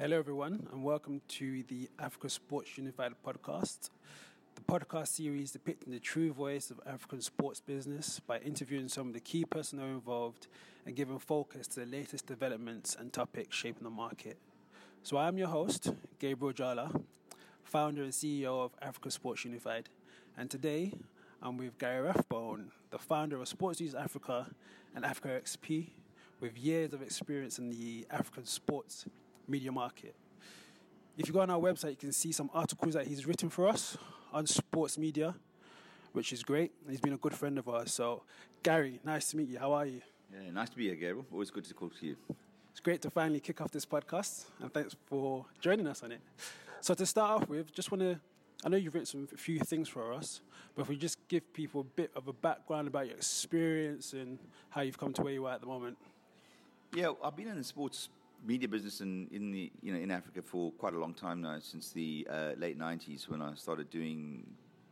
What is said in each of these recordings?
Hello, everyone, and welcome to the Africa Sports Unified podcast. The podcast series depicting the true voice of African sports business by interviewing some of the key personnel involved and giving focus to the latest developments and topics shaping the market. So, I'm your host, Gabriel Jala, founder and CEO of Africa Sports Unified, and today I'm with Gary Rathbone, the founder of Sports News Africa and Africa XP, with years of experience in the African sports media market. If you go on our website, you can see some articles that he's written for us on sports media, which is great. He's been a good friend of ours. So, Gary, nice to meet you. How are you? Yeah, nice to be here, Gabriel. Always good to talk to you. It's great to finally kick off this podcast, and thanks for joining us on it. So, to start off with, just want to I know you've written some, a few things for us, but if we just give people a bit of a background about your experience and how you've come to where you are at the moment. Yeah, I've been in the sports media business in, in the you know in Africa for quite a long time now, since the uh, late '90s when I started doing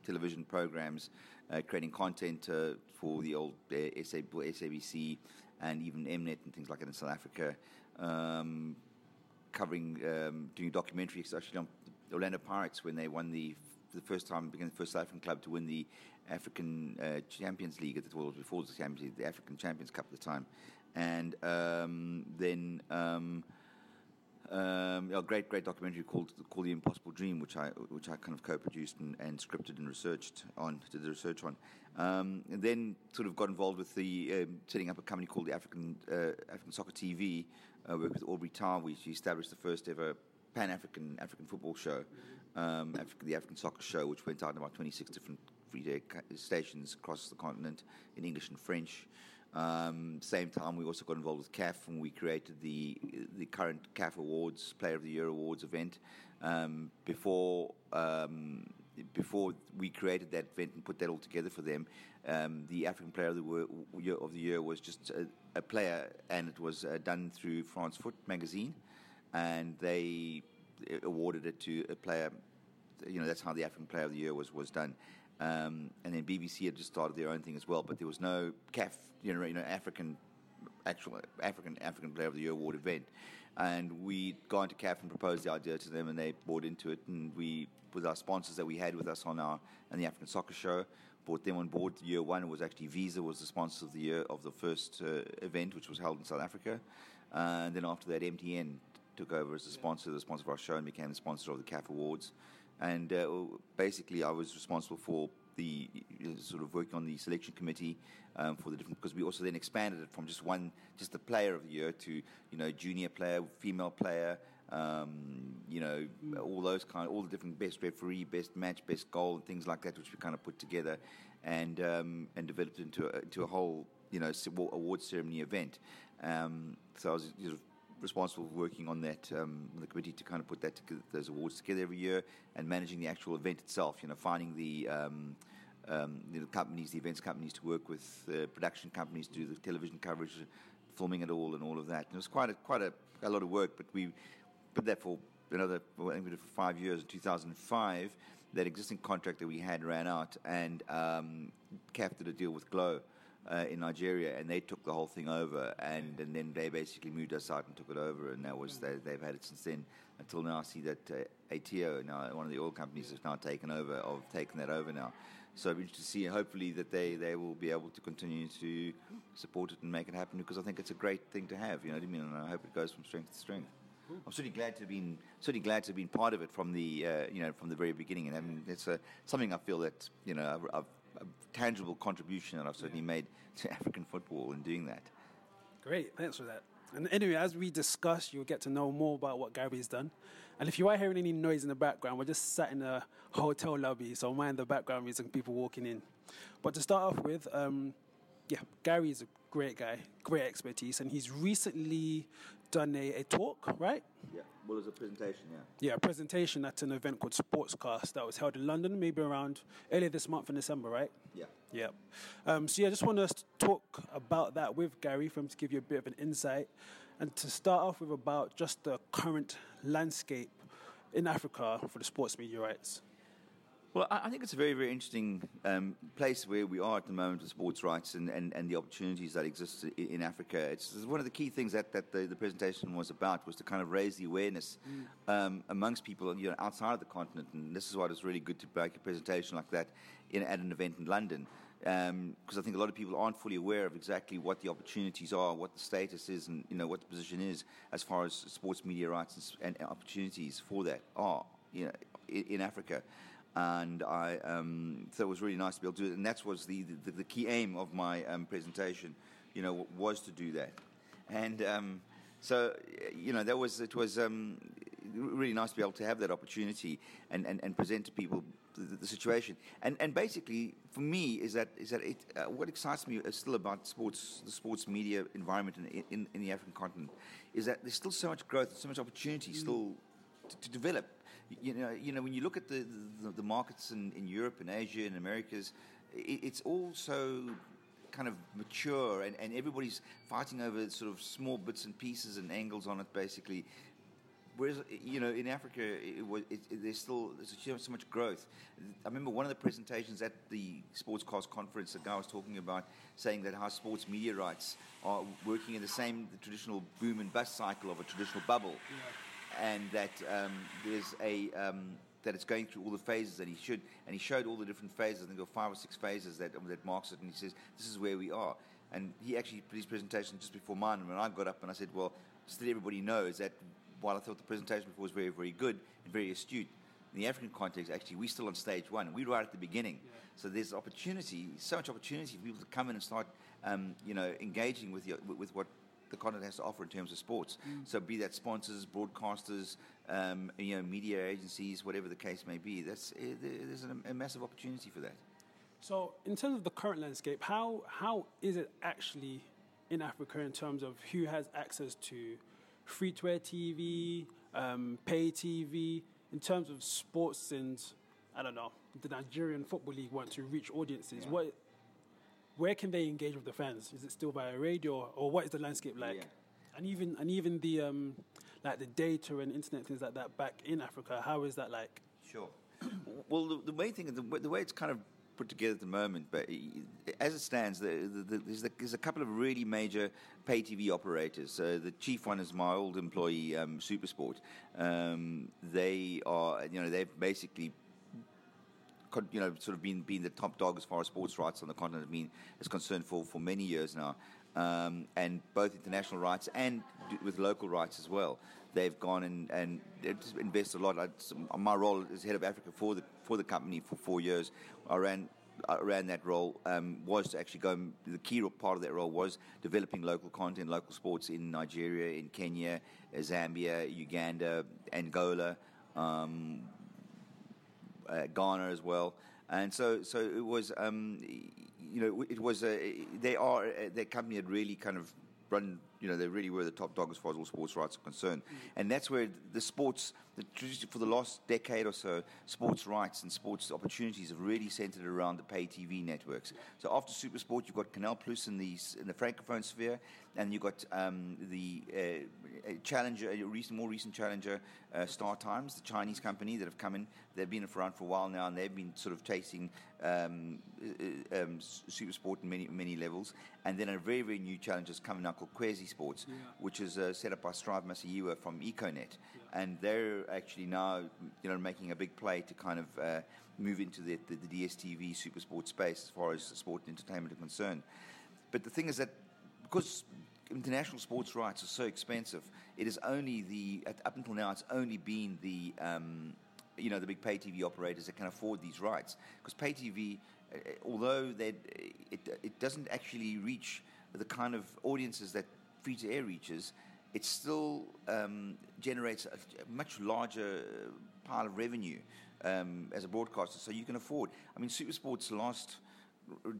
television programs, uh, creating content uh, for the old uh, SABC and even Mnet and things like that in South Africa. Um, covering, um, doing a documentary, actually on Orlando Pirates when they won the for the first time became the first South African club to win the African uh, Champions League at the well, before the Champions League, the African Champions Cup at the time, and um, then. Um, um, a great, great documentary called called The Impossible Dream, which I which I kind of co-produced and, and scripted and researched on, did the research on. Um, and then sort of got involved with the um, setting up a company called the African uh, African Soccer TV. Uh, worked with Aubrey Tar, which established the first ever Pan African African football show, um, the African Soccer Show, which went out in about 26 different free stations across the continent in English and French. Um, same time, we also got involved with CAF and we created the the current CAF Awards, Player of the Year Awards event. Um, before um, before we created that event and put that all together for them, um, the African Player of the, year, of the Year was just a, a player, and it was uh, done through France Foot magazine, and they awarded it to a player. You know, that's how the African Player of the Year was was done. Um, and then BBC had just started their own thing as well, but there was no CAF, you know, you know African actual African African Player of the Year award event, and we gone to CAF and proposed the idea to them, and they bought into it. And we, with our sponsors that we had with us on our and the African Soccer Show, brought them on board. The year one, it was actually Visa was the sponsor of the year of the first uh, event, which was held in South Africa, uh, and then after that, MTN took over as the sponsor, the sponsor of our show, and became the sponsor of the CAF Awards. And uh, basically, I was responsible for the sort of working on the selection committee um, for the different because we also then expanded it from just one, just the player of the year to you know junior player, female player, um, you know all those kind, all the different best referee, best match, best goal, and things like that, which we kind of put together and um, and developed into a, into a whole you know award ceremony event. Um, so I was responsible for working on that, um, the committee to kind of put that together, those awards together every year and managing the actual event itself. You know, finding the um, um, the companies, the events companies, to work with uh, production companies to do the television coverage, filming it all, and all of that. And it was quite a quite a, a lot of work, but we put that for another well, I think we did for five years. In 2005, that existing contract that we had ran out, and um, CAF a deal with Glo uh, in Nigeria, and they took the whole thing over, and, and then they basically moved us out and took it over, and that was they, they've had it since then until now. I see that uh, Aiteo, now one of the oil companies, has now taken over, of taken that over now. So it'll be interesting to see. Hopefully that they, they will be able to continue to support it and make it happen because I think it's a great thing to have. You know what I mean? And I hope it goes from strength to strength. I'm certainly glad to have been certainly glad to have been part of it from the uh, you know from the very beginning, and I mean, it's a, something I feel that you know I've, I've tangible contribution that I've certainly made to African football in doing that. Great, thanks for that. And anyway, as we discuss, you'll get to know more about what Gary's done. And if you are hearing any noise in the background, we're just sat in a hotel lobby, so mind the background music, people walking in. But to start off with, um, yeah, Gary is a great guy, great expertise, and he's recently done a, a talk, right? Yeah, well, it was a presentation, yeah. Yeah, a presentation at an event called Sportscast that was held in London, maybe around earlier this month in December, right? Yeah. Yeah. Um, so, yeah, I just want us to talk about that with Gary for him to give you a bit of an insight and to start off with about just the current landscape in Africa for the sports media rights. Well, I think it's a very, very interesting um, place where we are at the moment with sports rights and, and, and the opportunities that exist in, in Africa. It's, it's, one of the key things that, that the, the, presentation was about was to kind of raise the awareness mm. um, amongst people you know, outside of the continent. And this is why it's really good to make a presentation like that in, at an event in London. Because um, I think a lot of people aren't fully aware of exactly what the opportunities are, what the status is, and you know what the position is as far as sports media rights and, and opportunities for that are you know, in, in Africa and I um, thought it was really nice to be able to do it. And that was the, the, the key aim of my um, presentation, you know, was to do that. And um, so, you know, that was it was um, really nice to be able to have that opportunity and, and, and present to people the, the, situation. And and basically, for me, is that is that it, uh, what excites me is still about sports, the sports media environment in, in, in, the African continent, is that there's still so much growth, so much opportunity mm. still to, to develop you know, you know, when you look at the, the, the markets in, in Europe and Asia and Americas, it, it's all so kind of mature and, and everybody's fighting over sort of small bits and pieces and angles on it, basically. Whereas, you know, in Africa, it it, it, there's still there's so much growth. I remember one of the presentations at the Sportscast conference, the guy was talking about saying that how sports media rights are working in the same the traditional boom and bust cycle of a traditional bubble. Yeah and that um, there's a um, that it's going through all the phases that he should, and he showed all the different phases. I think there were five or six phases that that marks it, and he says this is where we are. And he actually put his presentation just before mine, and when I got up and I said, well, just that everybody knows that while I thought the presentation before was very, very good and very astute, in the African context, actually, we're still on stage one. We're right at the beginning. Yeah. So there's opportunity, so much opportunity for people to come in and start, um, you know, engaging with, your, with what the continent has to offer in terms of sports. Mm. So be that sponsors, broadcasters, um, you know, media agencies, whatever the case may be. That's uh, there's a, a massive opportunity for that. So, in terms of the current landscape, how how is it actually in Africa in terms of who has access to free to air TV, um, pay TV, in terms of sports and I don't know, the Nigerian Football League want to reach audiences. Yeah. What where can they engage with the fans? Is it still via radio, or what is the landscape like? Yeah. And even and even the um, like the data and internet things like that back in Africa, how is that like? Sure. well, the, the main thing, the, the way it's kind of put together at the moment, but as it stands, the, the, there's, there's, a couple of really major pay TV operators. Uh, the chief one is my old employee, um, Supersport. Um, they are, you know, they've basically you know, sort of been, been the top dog as far as sports rights on the continent I mean, is concerned for, for many years now. Um, and both international rights and with local rights as well. They've gone and, and invested a lot. I, my role as head of Africa for the for the company for four years, I ran I ran that role um, was to actually go. The key part of that role was developing local content, local sports in Nigeria, in Kenya, Zambia, Uganda, Angola. Um, uh, Ghana as well. And so, so it was, um, you know, it was, a, they are, their company had really kind of run, you know, they really were the top dog as far as all sports rights are concerned. Mm-hmm. And that's where the sports, the, for the last decade or so, sports rights and sports opportunities have really centered around the pay TV networks. So after Supersport, you've got Canal Plus in the, in the francophone sphere, and you've got um, the uh, challenger, a recent, more recent challenger, uh, Star Times, the Chinese company that have come in. They've been around for a while now, and they've been sort of chasing um, uh, um, Supersport in many many levels. And then a very very new challenger is coming now called Kwesé Sports, yeah. which is uh, set up by Strive Masiyiwa from Econet, yeah. and they're actually now you know making a big play to kind of uh, move into the, the, the DSTV Supersport space as far as sport and entertainment are concerned. But the thing is that because international sports rights are so expensive, it is only the up until now it's only been the um, you know the big pay TV operators that can afford these rights because pay TV, uh, although that it it doesn't actually reach the kind of audiences that free to air reaches, it still um, generates a, much larger pile of revenue um, as a broadcaster. So you can afford. I mean, Supersport's last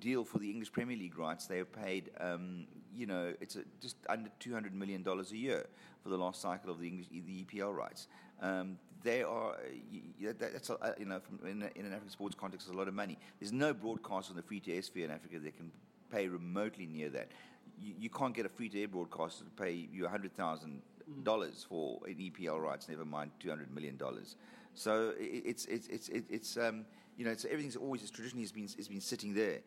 deal for the English Premier League rights, they have paid, um, you know, it's a, just under two hundred million dollars a year for the last cycle of the English the EPL rights. Um, they are, that's a, you know, from, in, in, an African sports context, it's a lot of money. There's no broadcast on the free to air sphere in Africa that can pay remotely near that. You, you can't get a free to air broadcaster to pay you hundred thousand dollars for an EPL rights, never mind two hundred million dollars. So it's it's it's it's, um, you know, it's, everything's always traditionally has been has been sitting there.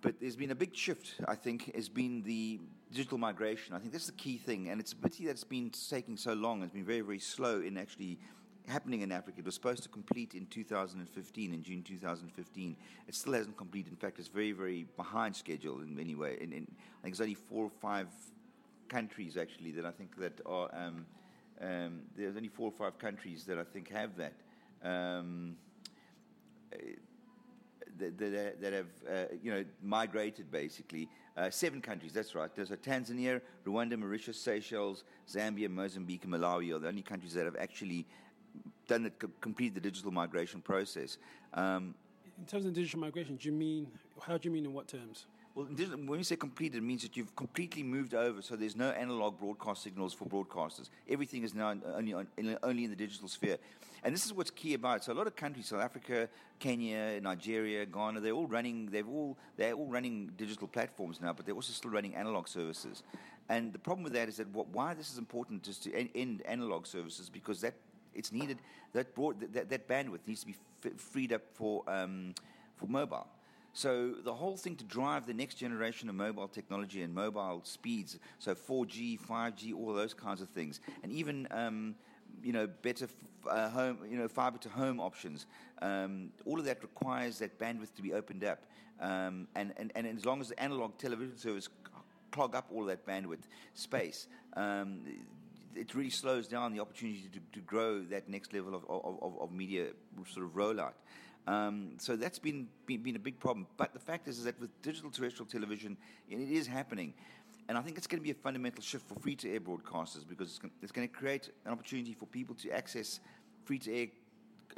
But there's been a big shift, I think, has been the digital migration. I think that's the key thing, and it's a pity that it's been taking so long. It's been very, very slow in actually happening in Africa. It was supposed to complete in 2015, in June 2015. It still hasn't completed. In fact, it's very, very behind schedule in many ways. In, I think there's only four or five countries actually that I think that are. Um, um, there's only four or five countries that I think have that. Um, that, that, that have uh, you know migrated basically. Uh, seven countries, that's right. There's a Tanzania, Rwanda, Mauritius, Seychelles, Zambia, Mozambique, and Malawi are the only countries that have actually done the, completed the digital migration process. Um, in terms of digital migration, do you mean how do you mean in what terms? Well, when you say completed, it means that you've completely moved over, so there's no analog broadcast signals for broadcasters. Everything is now only, only in the digital sphere. And this is what's key about it. So a lot of countries, South Africa, Kenya, Nigeria, Ghana, they're all running, they've all, they're all running digital platforms now, but they're also still running analog services. And the problem with that is that what, why this is important is to end analog services because that it's needed that broad, that, that bandwidth needs to be f- freed up for um, for mobile. So the whole thing to drive the next generation of mobile technology and mobile speeds, so 4G, 5G, all those kinds of things, and even um, you know better f- uh, home, you know fiber to home options. Um, all of that requires that bandwidth to be opened up, um, and, and and as long as the analog television service clog up all that bandwidth space, um, it really slows down the opportunity to, to grow that next level of, of, of media sort of rollout. Um, so that's been, been, been a big problem. But the fact is, is that with digital terrestrial television, it is happening. And I think it's going to be a fundamental shift for free to air broadcasters because it's going, it's going, to create an opportunity for people to access free to air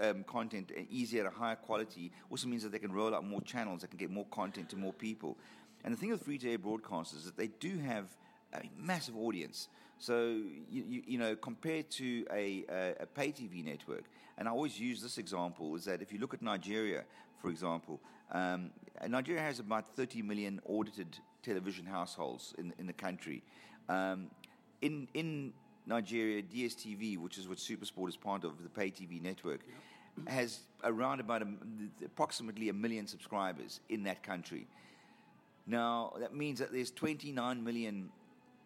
um, content easier at a higher quality. Also means that they can roll out more channels, they can get more content to more people. And the thing with free to air broadcasters is that they do have a massive audience. So, you, you, you, know, compared to a, a, a, pay TV network, and I always use this example, is that if you look at Nigeria, for example, um, Nigeria has about 30 million audited television households in, in the country. Um, in, in Nigeria, DSTV, which is what Supersport is part of, the pay TV network, has around about a, approximately a million subscribers in that country. Now, that means that there's 29 million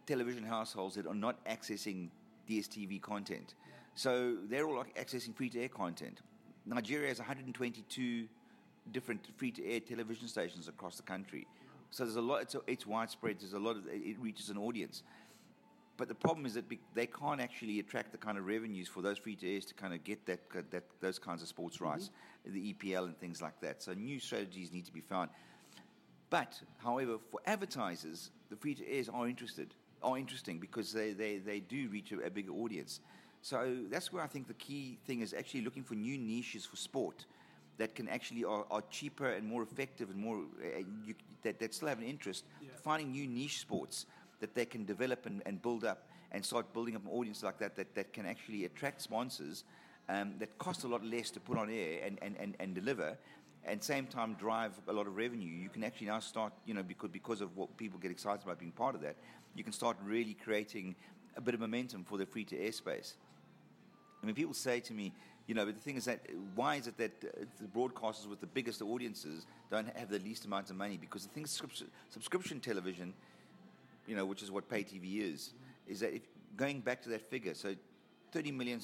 television households that are not accessing DSTV content. So they're all accessing free to air content. Nigeria has 122 different free to air television stations across the country. So there's a lot, it's, it's widespread, there's a lot of, it reaches an audience. But the problem is that they can't actually attract the kind of revenues for those free to airs to kind of get that, that those kinds of sports mm-hmm. rights, the EPL and things like that. So new strategies need to be found. But, however, for advertisers, the free to airs are interested are interesting because they, they, they do reach a, a, bigger audience. So that's where I think the key thing is actually looking for new niches for sport that can actually are, are cheaper and more effective and more uh, you, that, that still have an interest. Yeah. Finding new niche sports that they can develop and, and build up and start building up an audience like that that, that can actually attract sponsors um, that cost a lot less to put on air and, and, and, and deliver and same time drive a lot of revenue. You can actually now start, you know, because because of what people get excited about being part of that, you can start really creating a bit of momentum for the free to air space. I mean, people say to me, you know, but the thing is that why is it that uh, the broadcasters with the biggest audiences don't have the least amount of money? Because the thing subscription television, you know, which is what pay TV is, is that if going back to that figure, so 30 million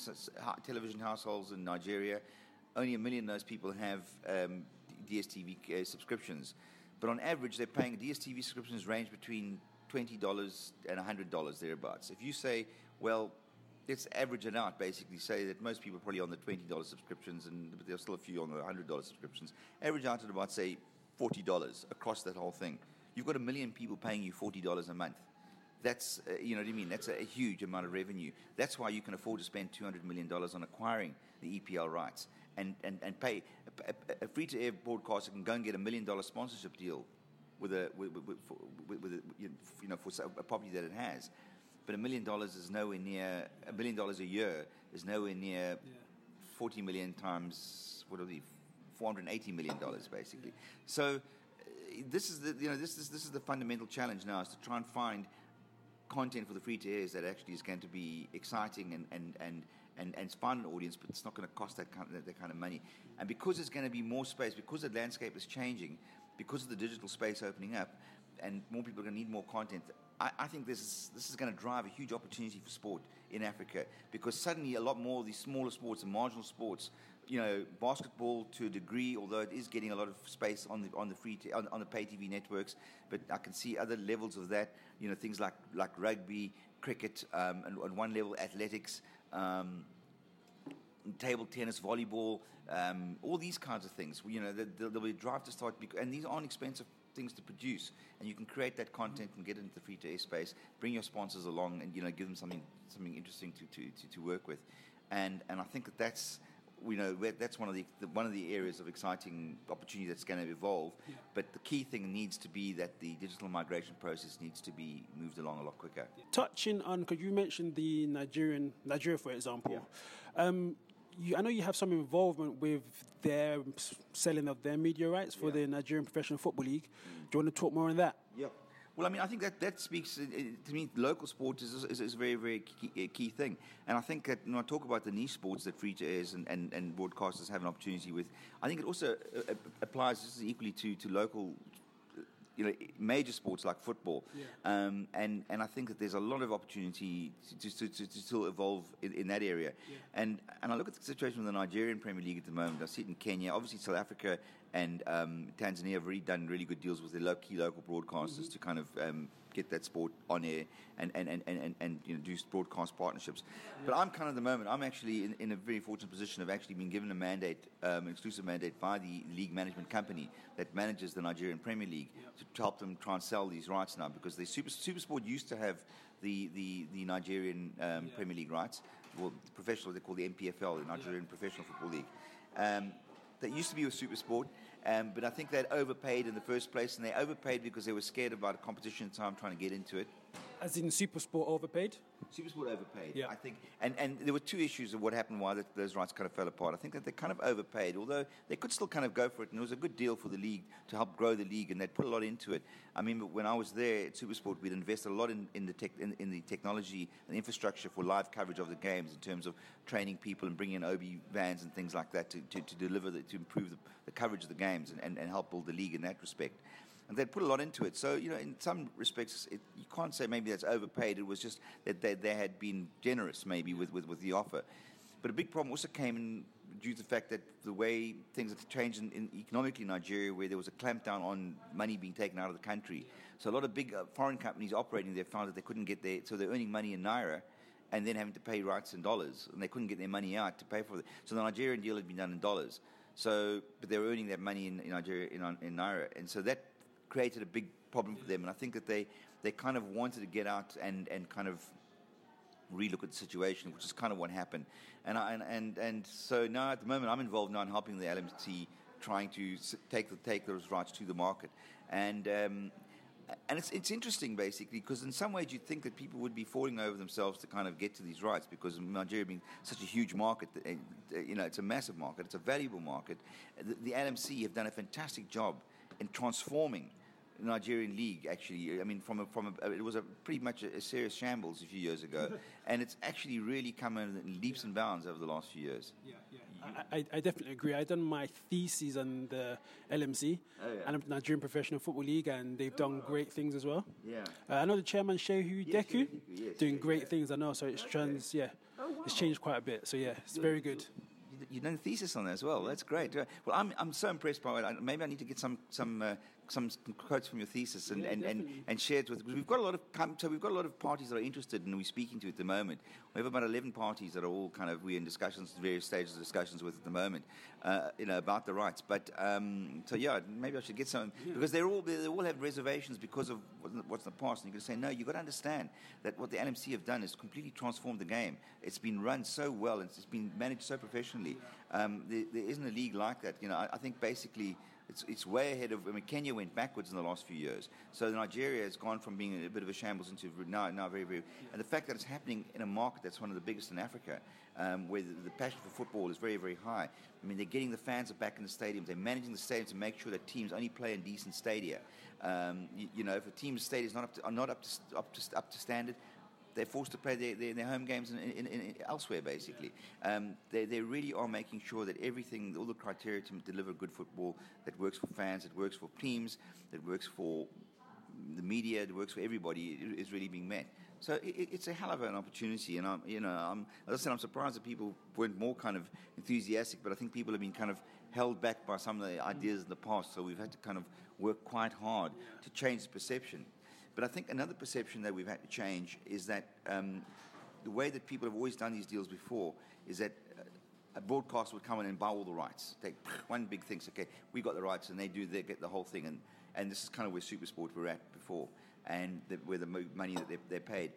television households in Nigeria, only a million of those people have um, DSTV uh, subscriptions. But on average, they're paying DSTV subscriptions range between $20 and $100 thereabouts. If you say, well, let's average it out, basically say that most people are probably on the $20 subscriptions, and but there's still a few on the $100 subscriptions. Average out at about, say, $40 across that whole thing. You've got a million people paying you $40 a month. That's, uh, you know what I mean? That's a, a, huge amount of revenue. That's why you can afford to spend $200 million on acquiring the EPL rights and, and, and pay. A, a free to air broadcaster can go and get a million dollar sponsorship deal with a with, with, with, with a, you know for a property that it has. But a million dollars is nowhere near a million dollars a year is nowhere near yeah. forty million times what are the four hundred eighty million dollars basically. So uh, this is the you know this is this is the fundamental challenge now is to try and find content for the free to airs that actually is going to be exciting and, and, and, and, and find an audience, but it's not going to cost that kind, of, that kind of money. And because there's going to be more space, because the landscape is changing, because of the digital space opening up, and more people are going to need more content, I, I think this is, this is going to drive a huge opportunity for sport in Africa because suddenly a lot more of these smaller sports and marginal sports you know, basketball to a degree, although it is getting a lot of space on the on the free t- on, on, the pay TV networks. But I can see other levels of that. You know, things like like rugby, cricket, um, and on one level athletics, um, table tennis, volleyball, um, all these kinds of things. You know, there'll be a drive to start, bec- and these aren't expensive things to produce, and you can create that content and get it into the free to air space. Bring your sponsors along, and you know, give them something something interesting to to, to, to work with, and and I think that that's we know that's one of the, the, one of the areas of exciting opportunity that's going to evolve. Yeah. But the key thing needs to be that the digital migration process needs to be moved along a lot quicker. Touching on, because you mentioned the Nigerian Nigeria, for example. Yeah. Um, you, I know you have some involvement with their selling of their media rights for yeah. the Nigerian Professional Football League. Do you want to talk more on that? Yeah. Well, I mean, I think that that speaks uh, uh, to me. Local sport is, is, is a very, very key, uh, key, thing, and I think that when I talk about the niche sports that free to airs and, and, and broadcasters have an opportunity with, I think it also uh, applies just equally to, to local you know, major sports like football. Yeah. Um, and, and I think that there's a lot of opportunity to, to, to, to still evolve in, in that area. Yeah. And, and I look at the situation with the Nigerian Premier League at the moment. I see it in Kenya. Obviously, South Africa and um, Tanzania have already done really good deals with their key local broadcasters mm-hmm. to kind of um, get that sport on air and, and, and, and, and you know, do broadcast partnerships. Yeah. But I'm kind of the moment, I'm actually in, in a very fortunate position of actually being given a mandate, um, an exclusive mandate by the league management company that manages the Nigerian Premier League yeah. to help them try and sell these rights now because the Super, Super Sport used to have the, the, the Nigerian um, yeah. Premier League rights, well, the professional, they call the NPFL, the Nigerian Professional Football League. Um, that used to be with Super Sport. Um, but I think they'd overpaid in the first place, and they overpaid because they were scared about competition time trying to get into it. As in Supersport overpaid? Supersport overpaid. Yeah. I think, and, and there were two issues of what happened why those rights kind of fell apart. I think that they kind of overpaid, although they could still kind of go for it, and it was a good deal for the league to help grow the league, and they'd put a lot into it. I mean, when I was there at Supersport, we'd invested a lot in, in the tech, in, in, the technology and infrastructure for live coverage of the games in terms of training people and bringing in OB vans and things like that to, to, to deliver the, to improve the, the coverage of the games and, and, and help build the league in that respect and they'd put a lot into it. So, you know, in some respects, it, you can't say maybe that's overpaid. It was just that they, they had been generous maybe with, with, with the offer. But a big problem also came in due to the fact that the way things have changed in, in economically in Nigeria, where there was a clampdown on money being taken out of the country. So a lot of big uh, foreign companies operating there found that they couldn't get their, so they're earning money in naira and then having to pay rights in dollars, and they couldn't get their money out to pay for it. So the Nigerian deal had been done in dollars. So, but they were earning that money in, in Nigeria in, in naira, and so that created a big problem for them. And I think that they, they kind of wanted to get out and, and kind of relook at the situation, which is kind of what happened. And, I, and, and, and so now at the moment, I'm involved now in helping the LMC trying to take, the, take those rights to the market. And, um, and it's, it's interesting basically because in some ways you'd think that people would be falling over themselves to kind of get to these rights because Nigeria being such a huge market, eh, you know, it's a massive market, it's a valuable market. The, the LMC have done a fantastic job in transforming Nigerian league. Actually, I mean, from a, from a, it was a pretty much a, a, serious shambles a few years ago, and it's actually really come in leaps and bounds over the last few years. Yeah, yeah. I, I definitely agree. I done my thesis on the LMC oh, yeah. and Nigerian Professional Football League, and they've done oh. great things as well. Yeah, uh, I know the chairman Shehu yes, Dikko yes, doing great yeah. things. I know, so it's okay. trans. Yeah, oh, wow. it's changed quite a bit. So yeah, it's very good you done a thesis on that as well. That's great. Well, I'm, I'm so impressed by it. Maybe I need to get some some uh, some quotes from your thesis and, yeah, and, and, and share it with because we've got a lot of so we've got a lot of parties that are interested and we're speaking to at the moment. We have about eleven parties that are all kind of we're in discussions, various stages of discussions with at the moment, uh, you know, about the rights. But um, so yeah, maybe I should get some yeah. because they're all they all have reservations because of what's in the past. And you're going to say no, you've got to understand that what the LMC have done is completely transformed the game. It's been run so well and it's been managed so professionally. Um, there, there isn't a league like that. You know, I, I think basically It's, it's way ahead of. I mean, Kenya went backwards in the last few years. So Nigeria has gone from being a bit of a shambles into now, now very, very. And the fact that it's happening in a market that's one of the biggest in Africa, um, where the, the, passion for football is very, very high. I mean, they're getting the fans back in the stadiums. They're managing the stadiums to make sure that teams only play in decent stadia. Um, you, you, know, if a team's stadium is not up to, not up to, up to, up to standard, they're forced to play their, their, their home games in, in, in, elsewhere, basically. Um, they, they really are making sure that everything, all the criteria to deliver good football that works for fans, that works for teams, that works for the media, that works for everybody, is really being met. So it, it's a hell of an opportunity, and I'm, you know, I'm, as I said, I'm surprised that people weren't more kind of enthusiastic. But I think people have been kind of held back by some of the ideas in the past, so we've had to kind of work quite hard to change the perception. But I think another perception that we've had to change is that um, the way that people have always done these deals before is that uh, a broadcaster would come in and buy all the rights. Take one big thing, okay, we got the rights, and they do they get the whole thing. And, and this is kind of where Supersport were at before, and the, where the money that they're, they're, paid.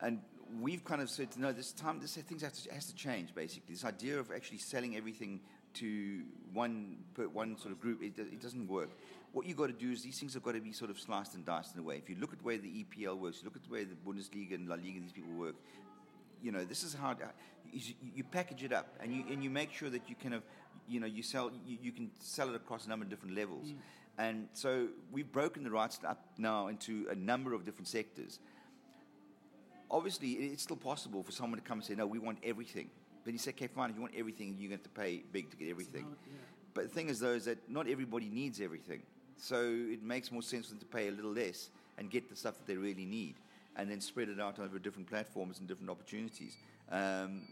And we've kind of said, no, this time, this things to, has to change. Basically, this idea of actually selling everything to one one sort of group, it, it doesn't work what you've got to do is these things have got to be sort of sliced and diced in a way. If you look at the way the EPL works, you look at the way the Bundesliga and La Liga, these people work, you know, this is how you, you package it up and you, and you make sure that you kind of, you know, you sell, you, you can sell it across a number of different levels. Mm. And so we've broken the rights up now into a number of different sectors. Obviously, it's still possible for someone to come and say, no, we want everything. But you say, okay, fine, if you want everything, you're going to, to pay big to get everything. Not, yeah. But the thing is, though, is that not everybody needs everything. So it makes more sense for them to pay a little less and get the stuff that they really need and then spread it out over different platforms and different opportunities. Um,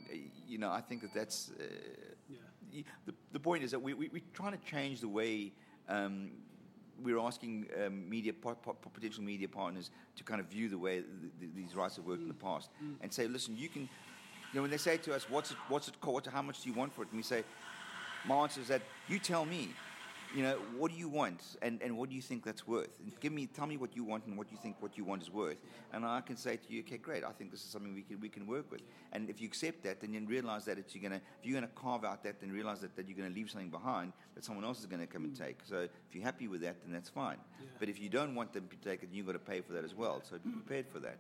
you know, I think that that's uh, yeah. the, the point is that we, we, we're trying to change the way um, we're asking um, media potential media partners to kind of view the way these rights have worked mm. in the mm. past mm. and say, listen, you can. You know, when they say to us, "What's it? What's it called? How much do you want for it?" and we say, "My answer is that you tell me." you know, what do you want and, and what do you think that's worth? And Give me, tell me what you want and what you think what you want is worth. And I can say to you, okay, great, I think this is something we can, we can work with. And if you accept that, then you realize that it's, you're gonna, if you're going to carve out that, then realize that, that you're going to leave something behind that someone else is going to come and take. So if you're happy with that, then that's fine. Yeah. But if you don't want them to take it, you've got to pay for that as well. So be prepared for that.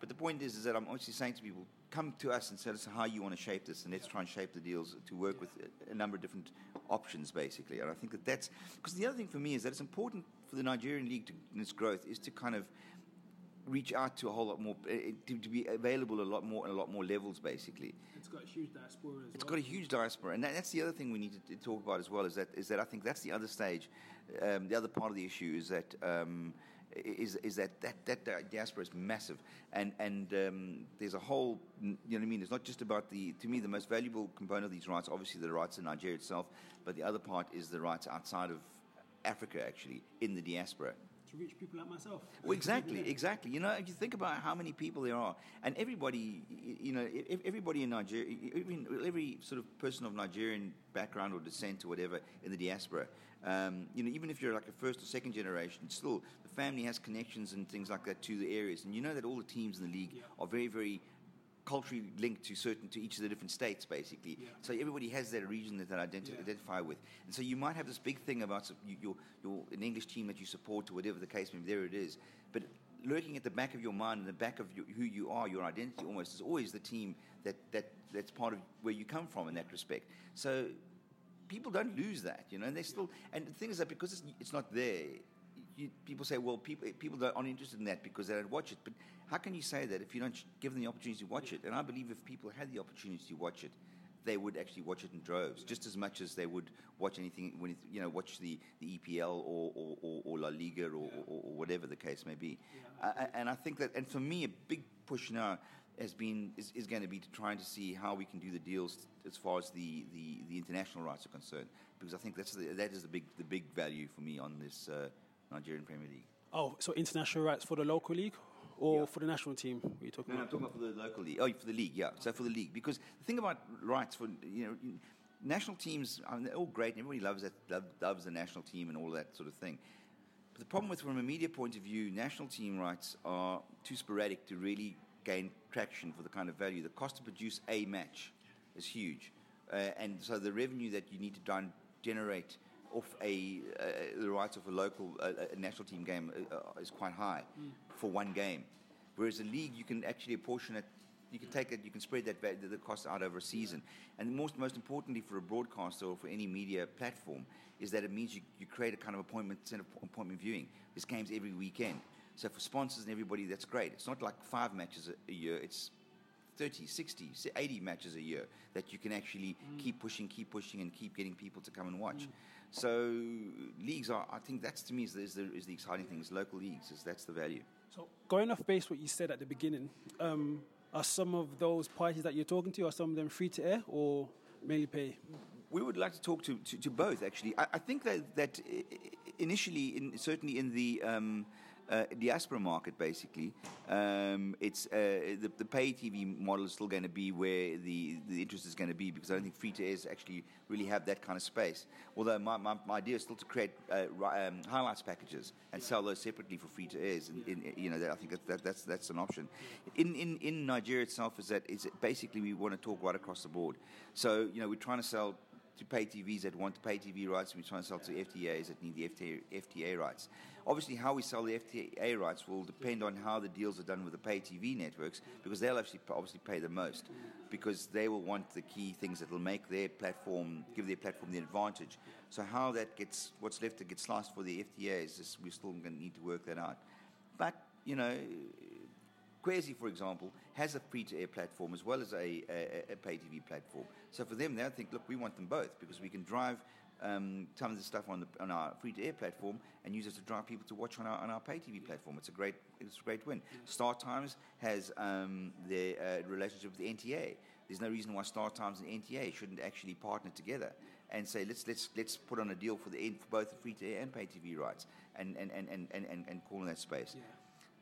But the point is, is that I'm obviously saying to people, come to us and tell us how you want to shape this, and let's try and shape the deals to work with a number of different options, basically. And I think that that's because the other thing for me is that it's important for the Nigerian league to, in its growth is to kind of reach out to a whole lot more, uh, to, to, be available a lot more and a lot more levels, basically. It's got a huge diaspora as It's well. got a huge diaspora, and that, that's the other thing we need to, to, talk about as well. Is that is that I think that's the other stage, um, the other part of the issue is that. Um, is is that that, that diaspora is massive, and and um, there's a whole you know what I mean. It's not just about the to me the most valuable component of these rights, obviously the rights in Nigeria itself, but the other part is the rights outside of Africa, actually in the diaspora. To reach people like myself. Well, exactly, exactly. You know, if you think about how many people there are, and everybody, you know, everybody in Nigeria, every sort of person of Nigerian background or descent or whatever in the diaspora, um, you know, even if you're like a first or second generation, still the family has connections and things like that to the areas. And you know that all the teams in the league yeah. are very, very culturally linked to certain to each of the different states, basically. Yeah. So everybody has their region that they identi- yeah. identify with. And so you might have this big thing about your, your an English team that you support or whatever the case may be. There it is. But lurking at the back of your mind and the back of your, who you are, your identity almost is always the team that, that that's part of where you come from in that respect. So people don't lose that, you know, and they still. And the thing is that because it's, it's not there, you, people say, well, people people aren't interested in that because they don't watch it. But how can you say that if you don't give them the opportunity to watch it? And I believe if people had the opportunity to watch it, they would actually watch it in droves, just as much as they would watch anything when it, you know watch the, the EPL or, or, or, or La Liga or, yeah. or, or, whatever the case may be. Yeah. Uh, and I think that, and for me, a big push now has been is, is going to be to trying to see how we can do the deals as far as the, the, the international rights are concerned, because I think that's the, that is the big the big value for me on this. Uh, Nigerian Premier League. Oh, so international rights for the local league? Or yeah. for the national team? What are you talking no, about? No, I'm talking about for the local league. Oh, for the league, yeah. So for the league, because the thing about rights for you know, national teams, I mean, they're all great. And everybody loves that, loves the national team and all that sort of thing. But the problem with, from a media point of view, national team rights are too sporadic to really gain traction for the kind of value. The cost to produce a match is huge, uh, and so the revenue that you need to generate off a uh, the rights of a local uh, a national team game uh, is quite high mm. for one game, whereas a league you can actually apportion it. You can take it. You can spread that the cost out over a season, and most most importantly for a broadcaster or for any media platform is that it means you, you create a kind of appointment center appointment viewing. This game's every weekend, so for sponsors and everybody, that's great. It's not like five matches a, a year. It's 30, 60, 80 matches a year that you can actually mm. keep pushing, keep pushing, and keep getting people to come and watch. Mm. So leagues are, I think that's to me is the, is the, is the exciting thing. Is local leagues. Is that's the value. So going off base, what you said at the beginning, um, are some of those parties that you're talking to, are some of them free to air or mainly pay? We would like to talk to, to, to both. Actually, I, I, think that that initially, in, certainly in the um, uh, diaspora market, basically. Um, it's uh, the, the pay TV model is still going to be where the, the interest is going to be because I don't think free to airs actually really have that kind of space. Although my, my, my idea is still to create uh, um, highlights packages and sell those separately for free to airs. You know, I think that, that, that's that's an option. In, in in Nigeria itself, is that is basically we want to talk right across the board. So you know, we're trying to sell to pay TVs that want to pay TV rights. We're trying to sell to FTAs that need the FTA, FTA rights. Obviously, how we sell the FTA rights will depend on how the deals are done with the pay TV networks because they'll actually obviously pay the most because they will want the key things that will make their platform, give their platform the advantage. So how that gets, what's left to get sliced for the FTAs, is we're still going to need to work that out. But, you know, Kwesé, for example, has a free-to-air platform as well as a, a, a, pay TV platform. So for them, they think, look, we want them both because we can drive um, some of the stuff on, the, on our free-to-air platform and use it to drive people to watch on our, on our pay TV platform. It's a great, it's a great win. Star Times has um, their uh, relationship with the NTA. There's no reason why Star Times and NTA shouldn't actually partner together and say let's let's let's put on a deal for the for both the free to air and pay TV rights and and, and, and, and, and call in that space. Yeah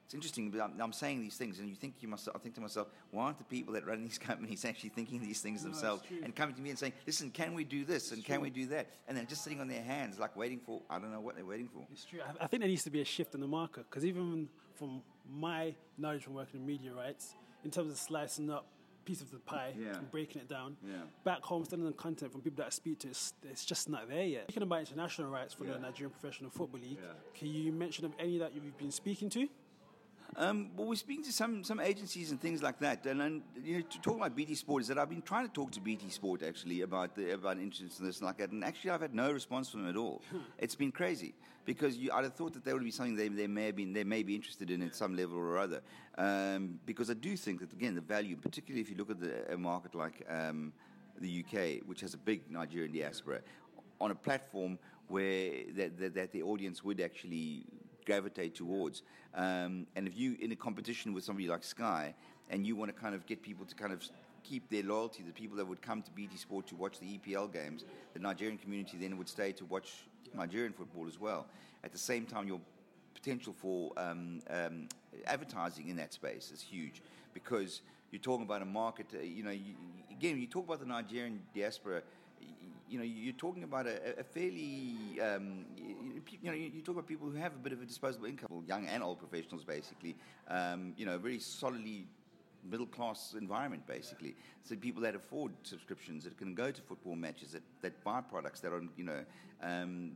it's interesting, but I'm, I'm, saying these things, and you think you must. I think to myself, why aren't the people that run these companies actually thinking these things no, themselves and coming to me and saying, "Listen, can we do this and it's can true. we do that?" And then just sitting on their hands, like waiting for I don't know what they're waiting for. It's true. I, I think there needs to be a shift in the market because even from my knowledge from working in media rights, in terms of slicing up piece of the pie yeah. and breaking it down. Yeah. Back home, studying content from people that I speak to, it's, it's just not there yet. Speaking about international rights for yeah. the Nigerian Professional Football League, can you mention of any that you've been speaking to? Um, well, we're speaking to some, some agencies and things like that. And, and you know, to talk about BT Sport is that I've been trying to talk to BT Sport actually about the, about interest in this and like that. And actually, I've had no response from them at all. Hmm. it's been crazy because you, I'd have thought that there would be something they, they may have been they may be interested in at some level or other. Um, because I do think that again the value, particularly if you look at the, a market like um, the UK, which has a big Nigerian diaspora, on a platform where that, that, that the audience would actually gravitate towards. Um, and if you in a competition with somebody like Sky, and you want to kind of get people to kind of keep their loyalty, the people that would come to BT Sport to watch the EPL games, the Nigerian community then would stay to watch Nigerian football as well. At the same time, your potential for um, um, advertising in that space is huge because you're talking about a market. Uh, you know, you, again, you talk about the Nigerian diaspora you know, you're talking about a, a fairly, um, you, you, know, you talk about people who have a bit of a disposable income, young and old professionals, basically. Um, you know, very solidly middle class environment, basically. So people that afford subscriptions, that can go to football matches, that, that buy products that are, you know, um,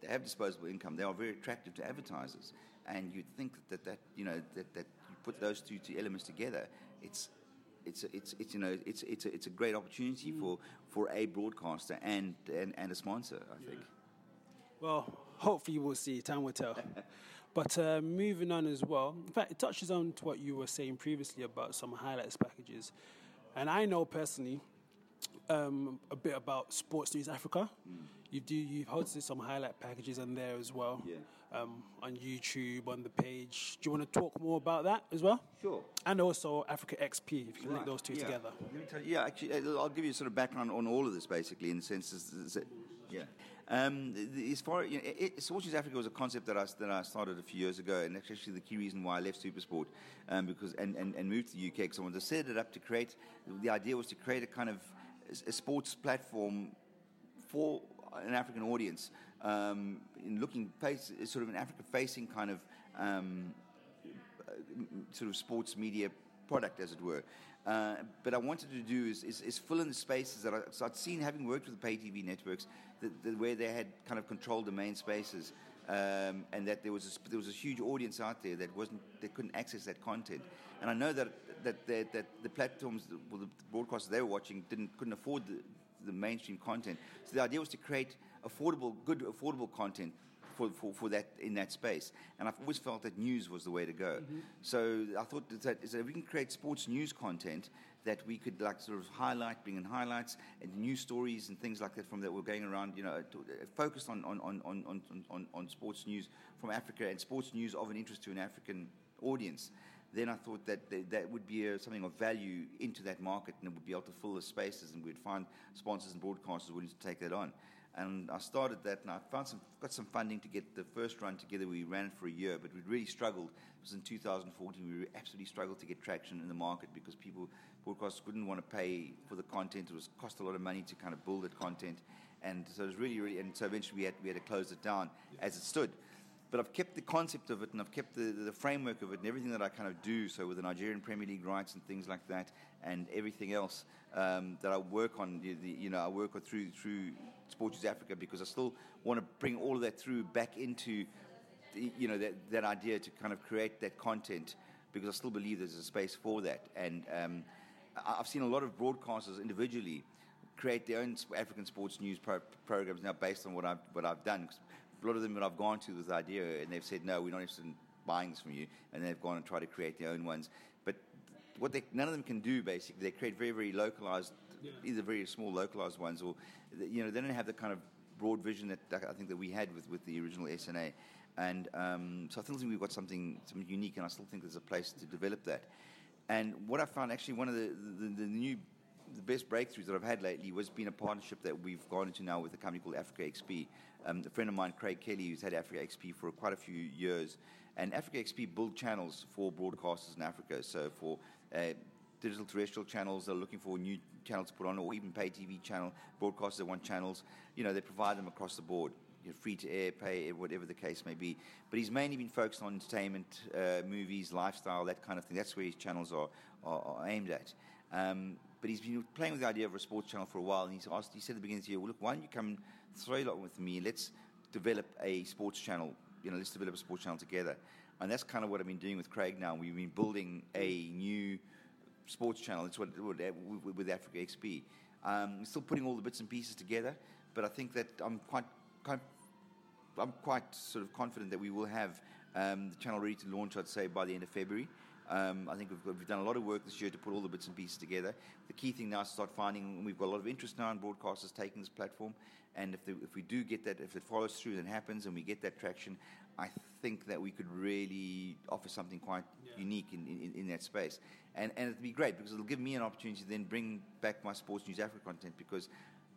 they have disposable income. They are very attractive to advertisers, and you'd think that that, you know that, that you put those two, two elements together, it's it's it's it's you know it's it's a, it's a great opportunity mm. for for a broadcaster and and, and a sponsor. I think. Well, hopefully we'll see. Time will tell. but uh, moving on as well. In fact, it touches on to what you were saying previously about some highlights packages, and I know personally um, a bit about Sports News Africa. Mm. You do you've hosted some highlight packages on there as well. Yeah um, on YouTube, on the page. Do you want to talk more about that as well? Sure. And also Africa XP, if you can right. link those two yeah. together. You, yeah, actually, uh, I'll give you sort of background on all of this, basically, in the sense that, yeah. Um, as far you know, it, Sports Africa was a concept that I, that I started a few years ago, and that's actually the key reason why I left SuperSport um, because and, and, and moved to the UK because I wanted to set it up to create. The idea was to create a kind of a sports platform for an African audience um, in looking face, sort of an Africa-facing kind of um, uh, sort of sports media product, as it were. Uh, but I wanted to do is, is, is, fill in the spaces that I, so I'd seen, having worked with the pay TV networks, that, that where they had kind of controlled the main spaces, um, and that there was a, there was a huge audience out there that wasn't they couldn't access that content. And I know that that that, that the platforms, well, the broadcasters they were watching didn't couldn't afford the, the mainstream content. So the idea was to create affordable, good affordable content for, for, for that in that space. And I've always felt that news was the way to go. Mm-hmm. So I thought that, we can create sports news content that we could like sort of highlight, bring in highlights and news stories and things like that from that were going around, you know, to, uh, focused on, on, on, on, on, on sports news from Africa and sports news of an interest to an African audience then I thought that th- that would be a, something of value into that market and it would be able to fill the spaces and we'd find sponsors and broadcasters willing to take that on. And I started that, and I found some, got some funding to get the first run together. We ran it for a year, but we really struggled. It was in 2014. We absolutely struggled to get traction in the market because people, broadcasters, couldn't want to pay for the content. It was cost a lot of money to kind of build that content, and so it was really, really. And so eventually we had we had to close it down yeah. as it stood. But I've kept the concept of it, and I've kept the, the framework of it, and everything that I kind of do. So with the Nigerian Premier League rights and things like that, and everything else um, that I work on, the, you know, I work through through Sports Africa because I still want to bring all of that through back into, you know, that, that idea to kind of create that content because I still believe there's a space for that. And um, I've seen a lot of broadcasters individually create their own African sports news pro- programs now based on what I've what I've done. A lot of them that I've gone to with the idea, and they've said, "No, we're not interested in buying this from you," and they've gone and tried to create their own ones. But what they, none of them can do basically, they create very, very localized, yeah. either very small localized ones, or you know, they don't have the kind of broad vision that, I think that we had with, with the original SNA. And um, so I think we've got something, something unique, and I still think there's a place to develop that. And what I found actually one of the, the, the new the best breakthroughs that I've had lately was been a partnership that we've gone into now with a company called Africa XP. Um, a friend of mine, Craig Kelly, who's had Africa XP for quite a few years, and Africa XP build channels for broadcasters in Africa. So for uh, digital terrestrial channels that are looking for new channels to put on, or even pay TV channel broadcasters that want channels. You know, they provide them across the board, you know, free to air, pay, whatever the case may be. But he's mainly been focused on entertainment, uh, movies, lifestyle, that kind of thing. That's where his channels are, are, are aimed at. Um, but he's been playing with the idea of a sports channel for a while, and he's asked. He said at the beginning of the year, "Well, look, why don't you come throw lot with me? Let's develop a sports channel. You know, let's develop a sports channel together." And that's kind of what I've been doing with Craig now. We've been building a new sports channel. It's what, what with Africa XP. Um, still putting all the bits and pieces together, but I think that I'm quite, quite I'm quite sort of confident that we will have um, the channel ready to launch. I'd say by the end of February. Um, I think we've, we've, done a lot of work this year to put all the bits and pieces together. The key thing now is to start finding, we've got a lot of interest now in broadcasters taking this platform. And if, the, if we do get that, if it follows through and happens and we get that traction, I think that we could really offer something quite yeah. unique in, in, in, that space. And, and it'd be great because it'll give me an opportunity to then bring back my Sports News Africa content because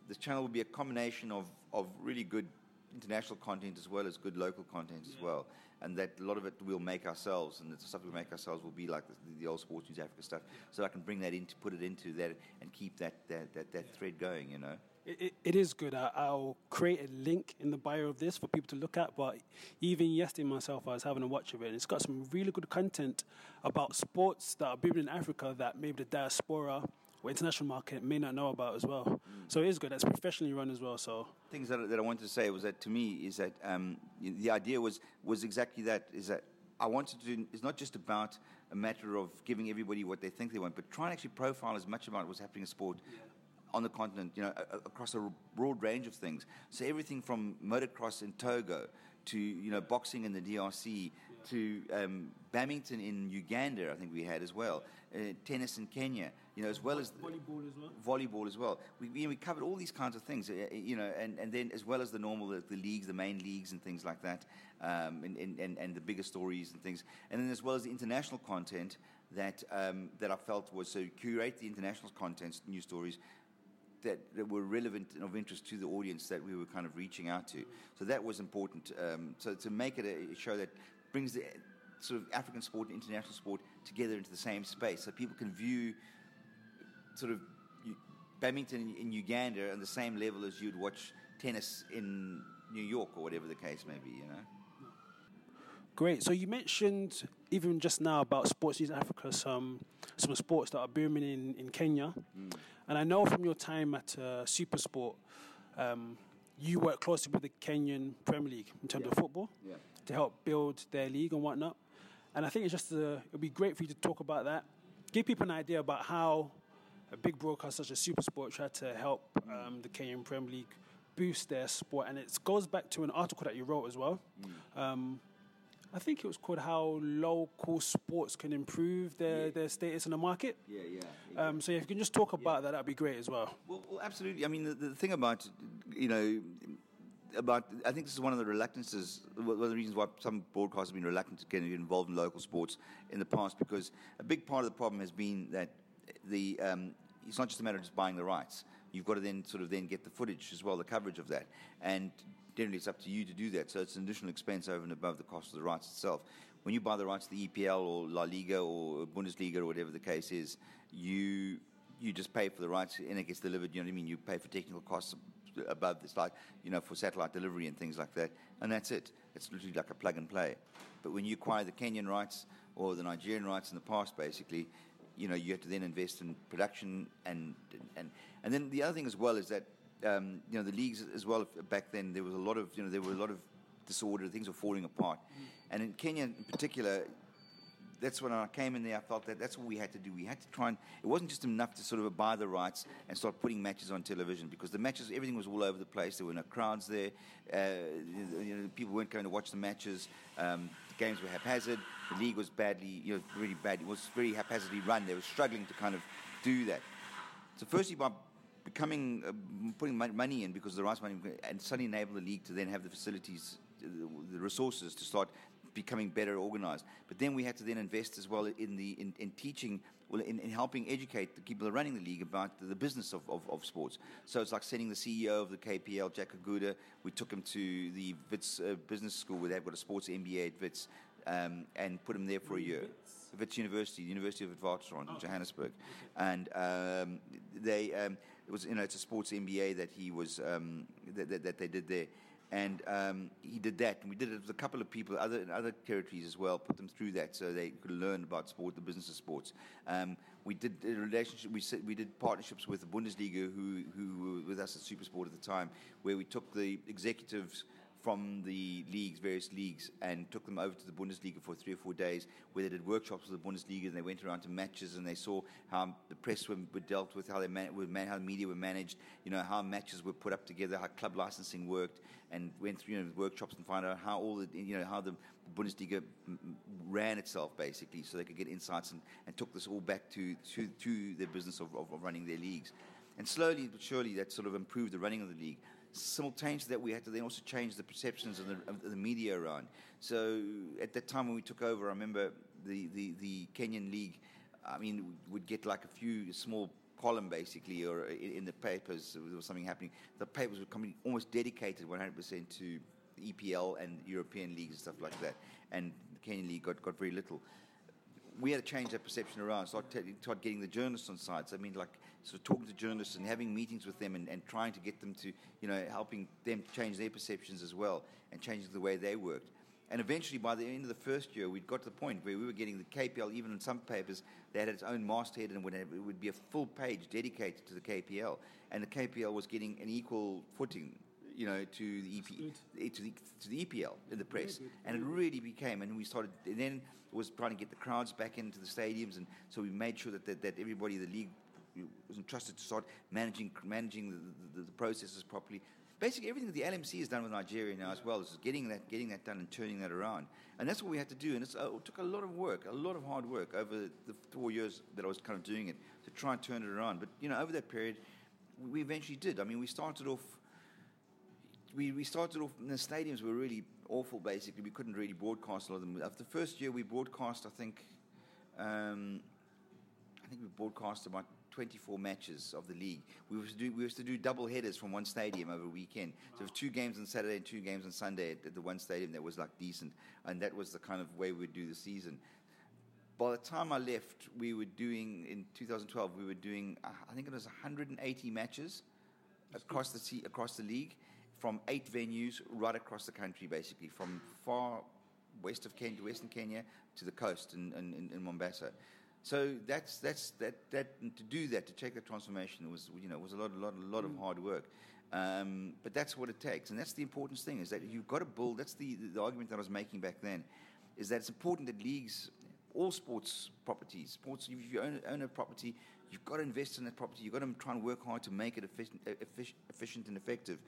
the channel will be a combination of, of really good international content as well as good local content yeah. as well. And that a lot of it we'll make ourselves, and the stuff we make ourselves will be like the, the old Sports News Africa stuff. So I can bring that into, put it into that, and keep that that, that, that thread going. You know. It, it is good. I, will create a link in the bio of this for people to look at. But even yesterday myself, I was having a watch of it. And it's got some really good content about sports that are booming in Africa that maybe the diaspora or international market may not know about as well. Mm. So it is good. That's professionally run as well. So things that, that I wanted to say was that to me is that um, the idea was was exactly that. Is that I wanted to. do It's not just about a matter of giving everybody what they think they want, but try and actually profile as much about what's happening in sport. On the continent, you know, across a broad range of things. So everything from motocross in Togo to you know boxing in the DRC to um, badminton in Uganda, I think we had as well. Uh, tennis in Kenya, you know, as well as volleyball as well. Volleyball as well. We, we, we covered all these kinds of things, uh, uh, you know, and, and then as well as the normal the, the leagues, the main leagues and things like that, um, and, and, and the bigger stories and things, and then as well as the international content that um, that I felt was so curate the international content, news stories, that, that were relevant and of interest to the audience that we were kind of reaching out to. So that was important. Um, so to make it a show that brings the sort of African sport and international sport together into the same space, so people can view sort of badminton in Uganda on the same level as you'd watch tennis in New York or whatever the case may be, you know. Great. So you mentioned even just now about Sports in Africa, some some sports that are booming in, in Kenya, mm. and I know from your time at uh, SuperSport, um, you work closely with the Kenyan Premier League in terms yeah. of football yeah. To help build their league and whatnot. And I think it's just uh, it'd be great for you to talk about that, give people an idea about how a big broadcast such as SuperSport tried to help um, the Kenyan Premier League boost their sport. And it goes back to an article that you wrote as well. Mm. Um, I think it was called "How Local Sports Can Improve Their, yeah. their Status in the Market." Yeah, yeah. yeah. Um, so if you can just talk about yeah. that, that'd be great as well. Well, well absolutely. I mean, the, the, thing about you know about I think this is one of the reluctances, one of the reasons why some broadcasters have been reluctant to get involved in local sports in the past, because a big part of the problem has been that the um, it's not just a matter of just buying the rights. You've got to then sort of then get the footage as well, the coverage of that, and generally it's up to you to do that. So it's an additional expense over and above the cost of the rights itself. When you buy the rights to the EPL or La Liga or Bundesliga or whatever the case is, you you just pay for the rights and it gets delivered. You know what I mean? You pay for technical costs above this, like you know, for satellite delivery and things like that, and that's it. It's literally like a plug and play. But when you acquire the Kenyan rights or the Nigerian rights in the past, basically, you know, you have to then invest in production and and and then the other thing as well is that um, you know the leagues as well back then there was a lot of you know there were a lot of disorder things were falling apart mm. and in Kenya in particular that's when I came in there I felt that that's what we had to do. We had to try and it wasn't just enough to sort of buy the rights and start putting matches on television because the matches everything was all over the place. There were no crowds there. Uh, you know people weren't going to watch the matches. Um, the games were haphazard. The league was badly you know really bad. It was very haphazardly run. They were struggling to kind of do that. So firstly by becoming uh, putting money in because the rights money and suddenly enable the league to then have the facilities, the resources to start becoming better organized. But then we had to then invest as well in the in, in teaching, well, in, in, helping educate the people running the league about the, the business of, of, of, sports. So it's like sending the CEO of the KPL, Jack Oguda, we took him to the Wits uh, Business School where they've got a sports MBA at Wits um, and put him there for a year. Wits University, the University of Witwatersrand in oh. Johannesburg, and um, they um, it was you know it's a sports MBA that he was um, that, that, that, they did there, and um, he did that, and we did it with a couple of people other in other territories as well, put them through that so they could learn about sport, the business of sports. Um, we did a relationship. We we did partnerships with the Bundesliga, who who were with us at SuperSport at the time, where we took the executives from the leagues, various leagues, and took them over to the Bundesliga for three or four days, where they did workshops with the Bundesliga, and they went around to matches, and they saw how the press were, were dealt with, how they man, how the media were managed, you know, how matches were put up together, how club licensing worked, and went through you know, workshops and find out how all the, you know, how the Bundesliga mm, ran itself basically, so they could get insights and, and took this all back to to, to their business of, of, of running their leagues, and slowly but surely that sort of improved the running of the league simultaneously that we had to then also change the perceptions of the, of the, media around. So at that time when we took over, I remember the, the, the Kenyan league, I mean, would get like a few small column basically, or in, the papers, there was something happening. The papers were coming almost dedicated 100% to EPL and European leagues and stuff like that. And the Kenyan league got, got very little. We had to change that perception around, start, t- start getting the journalists on sides. I mean, like, sort of talking to journalists and having meetings with them and, and trying to get them to, you know, helping them change their perceptions as well and changing the way they worked. And eventually, by the end of the first year, we'd got to the point where we were getting the KPL, even in some papers, they had its own masthead and would have, it would be a full page dedicated to the KPL. And the KPL was getting an equal footing, you know, to the, EP, eh, to the, to the EPL in the press. And it really became, and we started, and then it was trying to get the crowds back into the stadiums. And so we made sure that, that, that everybody, the league was entrusted to start managing managing the, the, the, processes properly. Basically, everything that the LMC has done with Nigeria now as well is getting that getting that done and turning that around. And that's what we had to do. And uh, it took a lot of work, a lot of hard work over the four years that I was kind of doing it to try and turn it around. But you know, over that period, we eventually did. I mean, we started off. We, we started off the stadiums were really awful. Basically, we couldn't really broadcast a lot of them. After the first year, we broadcast. I think, um, I think we broadcast about 24 matches of the league. We used to do, we used to do double headers from one stadium over a weekend. So two games on Saturday and two games on Sunday at, at the one stadium that was like decent. And that was the kind of way we'd do the season. By the time I left, we were doing, in 2012, we were doing, uh, I think it was 180 matches across the, across the league from eight venues right across the country, basically, from far west of Kenya, to western Kenya, to the coast in, in, in Mombasa. So that's that's that that to do that to take that transformation was you know was a lot a lot a lot of hard work. Um, but that's what it takes, and that's the important thing is that you've got to build. That's the, the argument that I was making back then, is that it's important that leagues, all sports properties, sports. If you own, own a property, you've got to invest in that property. You've got to try and work hard to make it efficient, efficient, efficient and effective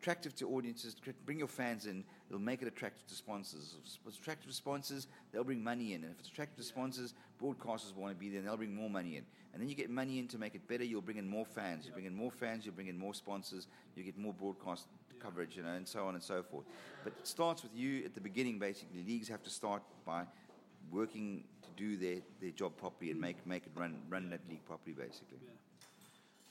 attractive to audiences, bring your fans in, it'll make it attractive to sponsors. If it's attractive to sponsors, they'll bring money in. And if it's attractive to sponsors, broadcasters want to be there and they'll bring more money in. And then you get money in to make it better, you'll bring in more fans. You bring in more fans, you bring in more sponsors, you get more broadcast coverage, you know, and so on and so forth. But it starts with you at the beginning, basically. Leagues have to start by working to do their, their job properly and mm. make, make it run, run that league properly, basically.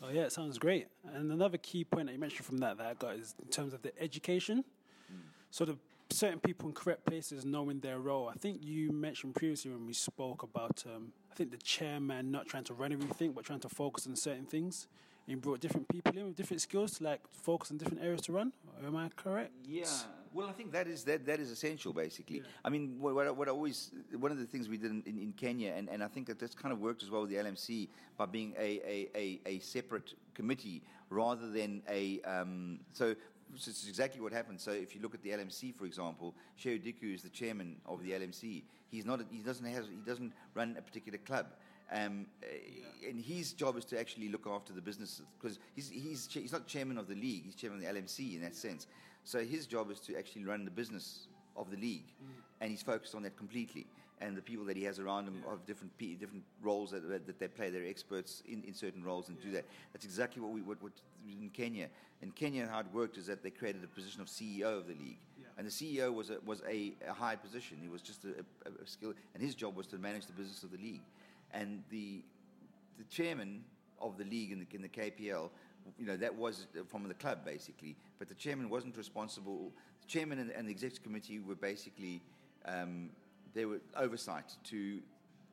Oh yeah, it sounds great. And another key point that you mentioned from that that I got is in terms of the education. Mm. So the certain people in correct places knowing their role. I think you mentioned previously when we spoke about um, I think the chairman not trying to run everything but trying to focus on certain things. And you brought different people in with different skills to like focus on different areas to run. Am I correct? Yeah. Well, I think that is that that is essential, basically. Yeah. I mean, what, what, I, what, I always one of the things we did in, in, in, Kenya, and, and I think that that's kind of worked as well with the LMC by being a a, a, a separate committee rather than a um, so. It's exactly what happened. So, if you look at the LMC, for example, Shehu Dikko is the chairman of the LMC. He's not. A, he doesn't have. He doesn't run a particular club. Um, yeah. And his job is to actually look after the business because he's, he's, he's not chairman of the league, he's chairman of the LMC in that sense. So his job is to actually run the business of the league, mm. and he's focused on that completely. And the people that he has around him have different different roles that, that they play. They're experts in, in certain roles and yeah. do that. That's exactly what we what, what in Kenya. In Kenya, how it worked is that they created a position of CEO of the league, yeah. and the CEO was a, was a, a high position. He was just a, a, a skill, and his job was to manage the business of the league. And the the chairman of the league in the, in the KPL you know, that was from the club basically. But the chairman wasn't responsible. The chairman and, and the executive committee were basically um, they were oversight to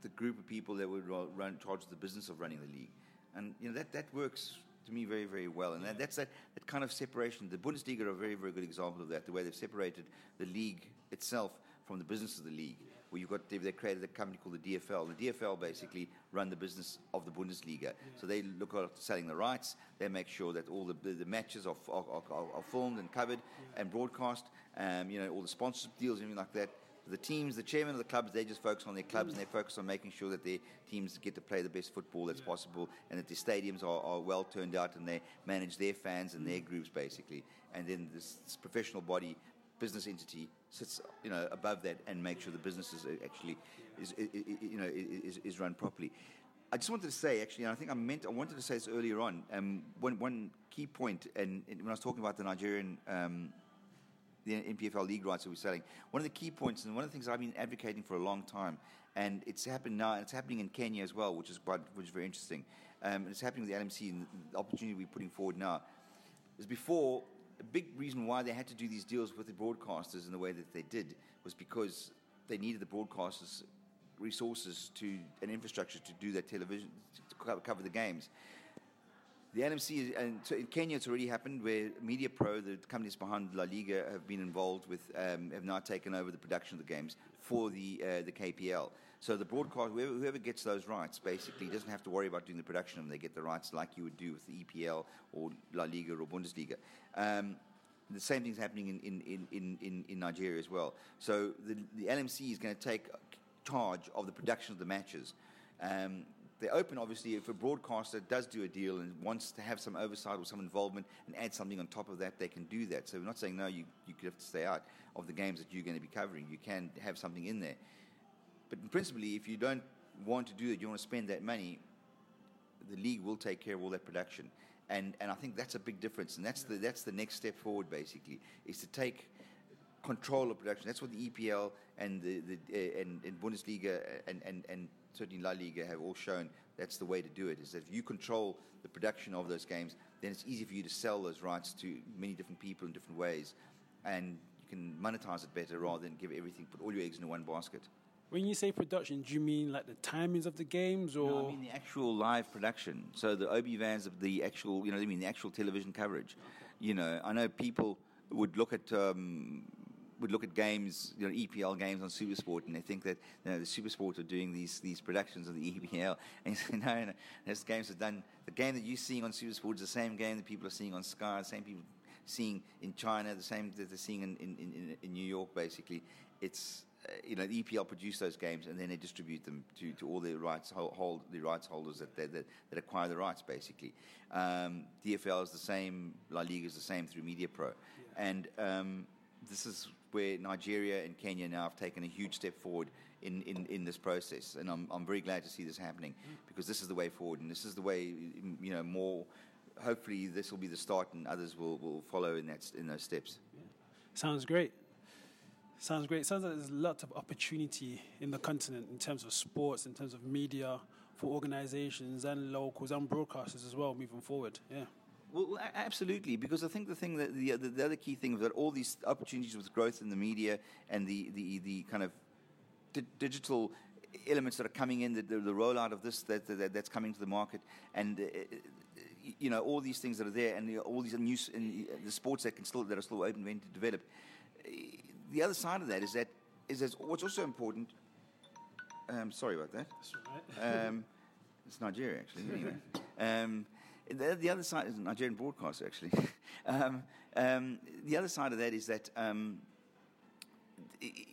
the group of people that were run charge of the business of running the league, and you know that that works to me very very well. And that, that's that, that kind of separation. The Bundesliga are a very very good example of that. The way they've separated the league itself from the business of the league where you've got they created a company called the DFL. The DFL basically run the business of the Bundesliga. So they look after selling the rights. They make sure that all the, the, matches are, are, are, are, filmed and covered and broadcast. Um, you know all the sponsorship deals, anything like that. The teams, the chairman of the clubs, they just focus on their clubs and they focus on making sure that their teams get to play the best football that's yeah. possible and that the stadiums are, are, well turned out and they manage their fans and their groups basically. And then this, this professional body business entity sits you know above that and make sure the business is actually is, is you know is, is run properly. I just wanted to say actually, and I think I meant I wanted to say this earlier on. Um, one one key point, and, and, when I was talking about the Nigerian. Um, the NPFL league rights that we're selling. One of the key points, and one of the things I've been advocating for a long time, and it's happened now, and it's happening in Kenya as well, which is quite, which is very interesting. Um, it's happening with the LMC, and the opportunity we're putting forward now is before a big reason why they had to do these deals with the broadcasters in the way that they did was because they needed the broadcasters resources to and infrastructure to do their television to cover the games. The LMC and in Kenya it's already happened where Media Pro, the companies behind La Liga, have been involved with um, have now taken over the production of the games for the uh, the KPL. So the broadcast, whoever, whoever, gets those rights, basically doesn't have to worry about doing the production of them. They get the rights like you would do with the EPL or La Liga or Bundesliga. Um, the same thing's happening in, in, in, in, in Nigeria as well. So the, the LMC is going to take charge of the production of the matches. Um, they're open, obviously, if a broadcaster does do a deal and wants to have some oversight or some involvement and add something on top of that, they can do that. So we're not saying, no, you, you have to stay out of the games that you're going to be covering. You can have something in there. But principally, if you don't want to do it, you want to spend that money, the league will take care of all that production. And, and I think that's a big difference. And that's the, that's the next step forward, basically, is to take control of production. That's what the EPL and the, the uh, and, and Bundesliga and, and, and certainly La Liga have all shown that's the way to do it. Is that if you control the production of those games, then it's easy for you to sell those rights to many different people in different ways, and you can monetize it better rather than give everything, put all your eggs in one basket. When you say production, do you mean like the timings of the games, or no, I mean the actual live production? So the OB vans of the actual, you know, I mean the actual television coverage. You know, I know people would look at um, would look at games, you know, EPL games on Supersport, and they think that you know, the Supersport are doing these these productions of the EPL. And you say, no, no, those games are done. The game that you're seeing on Supersport is the same game that people are seeing on Sky, the same people seeing in China, the same that they're seeing in, in, in, in New York, basically. It's you know, the EPL produce those games and then they distribute them to, to all the rights hold, the rights holders that, that, that acquire the rights, basically. Um, DFL is the same, La Liga is the same through MediaPro, yeah. and um, this is where Nigeria and Kenya now have taken a huge step forward in, in, in this process, and I'm, I'm very glad to see this happening mm. because this is the way forward, and this is the way you know more. Hopefully, this will be the start, and others will, will follow in that in those steps. Yeah. Sounds great. Sounds great. Sounds like there's lots of opportunity in the continent in terms of sports, in terms of media, for organizations and locals and broadcasters as well moving forward. Yeah. Well, absolutely, because I think the thing that the, the, the, other key thing is that all these opportunities with growth in the media and the, the, the kind of di- digital elements that are coming in, the, the, the rollout of this that, that, that's coming to the market, and uh, you know all these things that are there, and all these new the sports that can still that are still open to develop the other side of that is that is that what's also important. Um, sorry about that. Right. um, it's Nigeria actually. Anyway, um, the, the, other side is Nigerian broadcaster actually. Um, um, the other side of that is that um,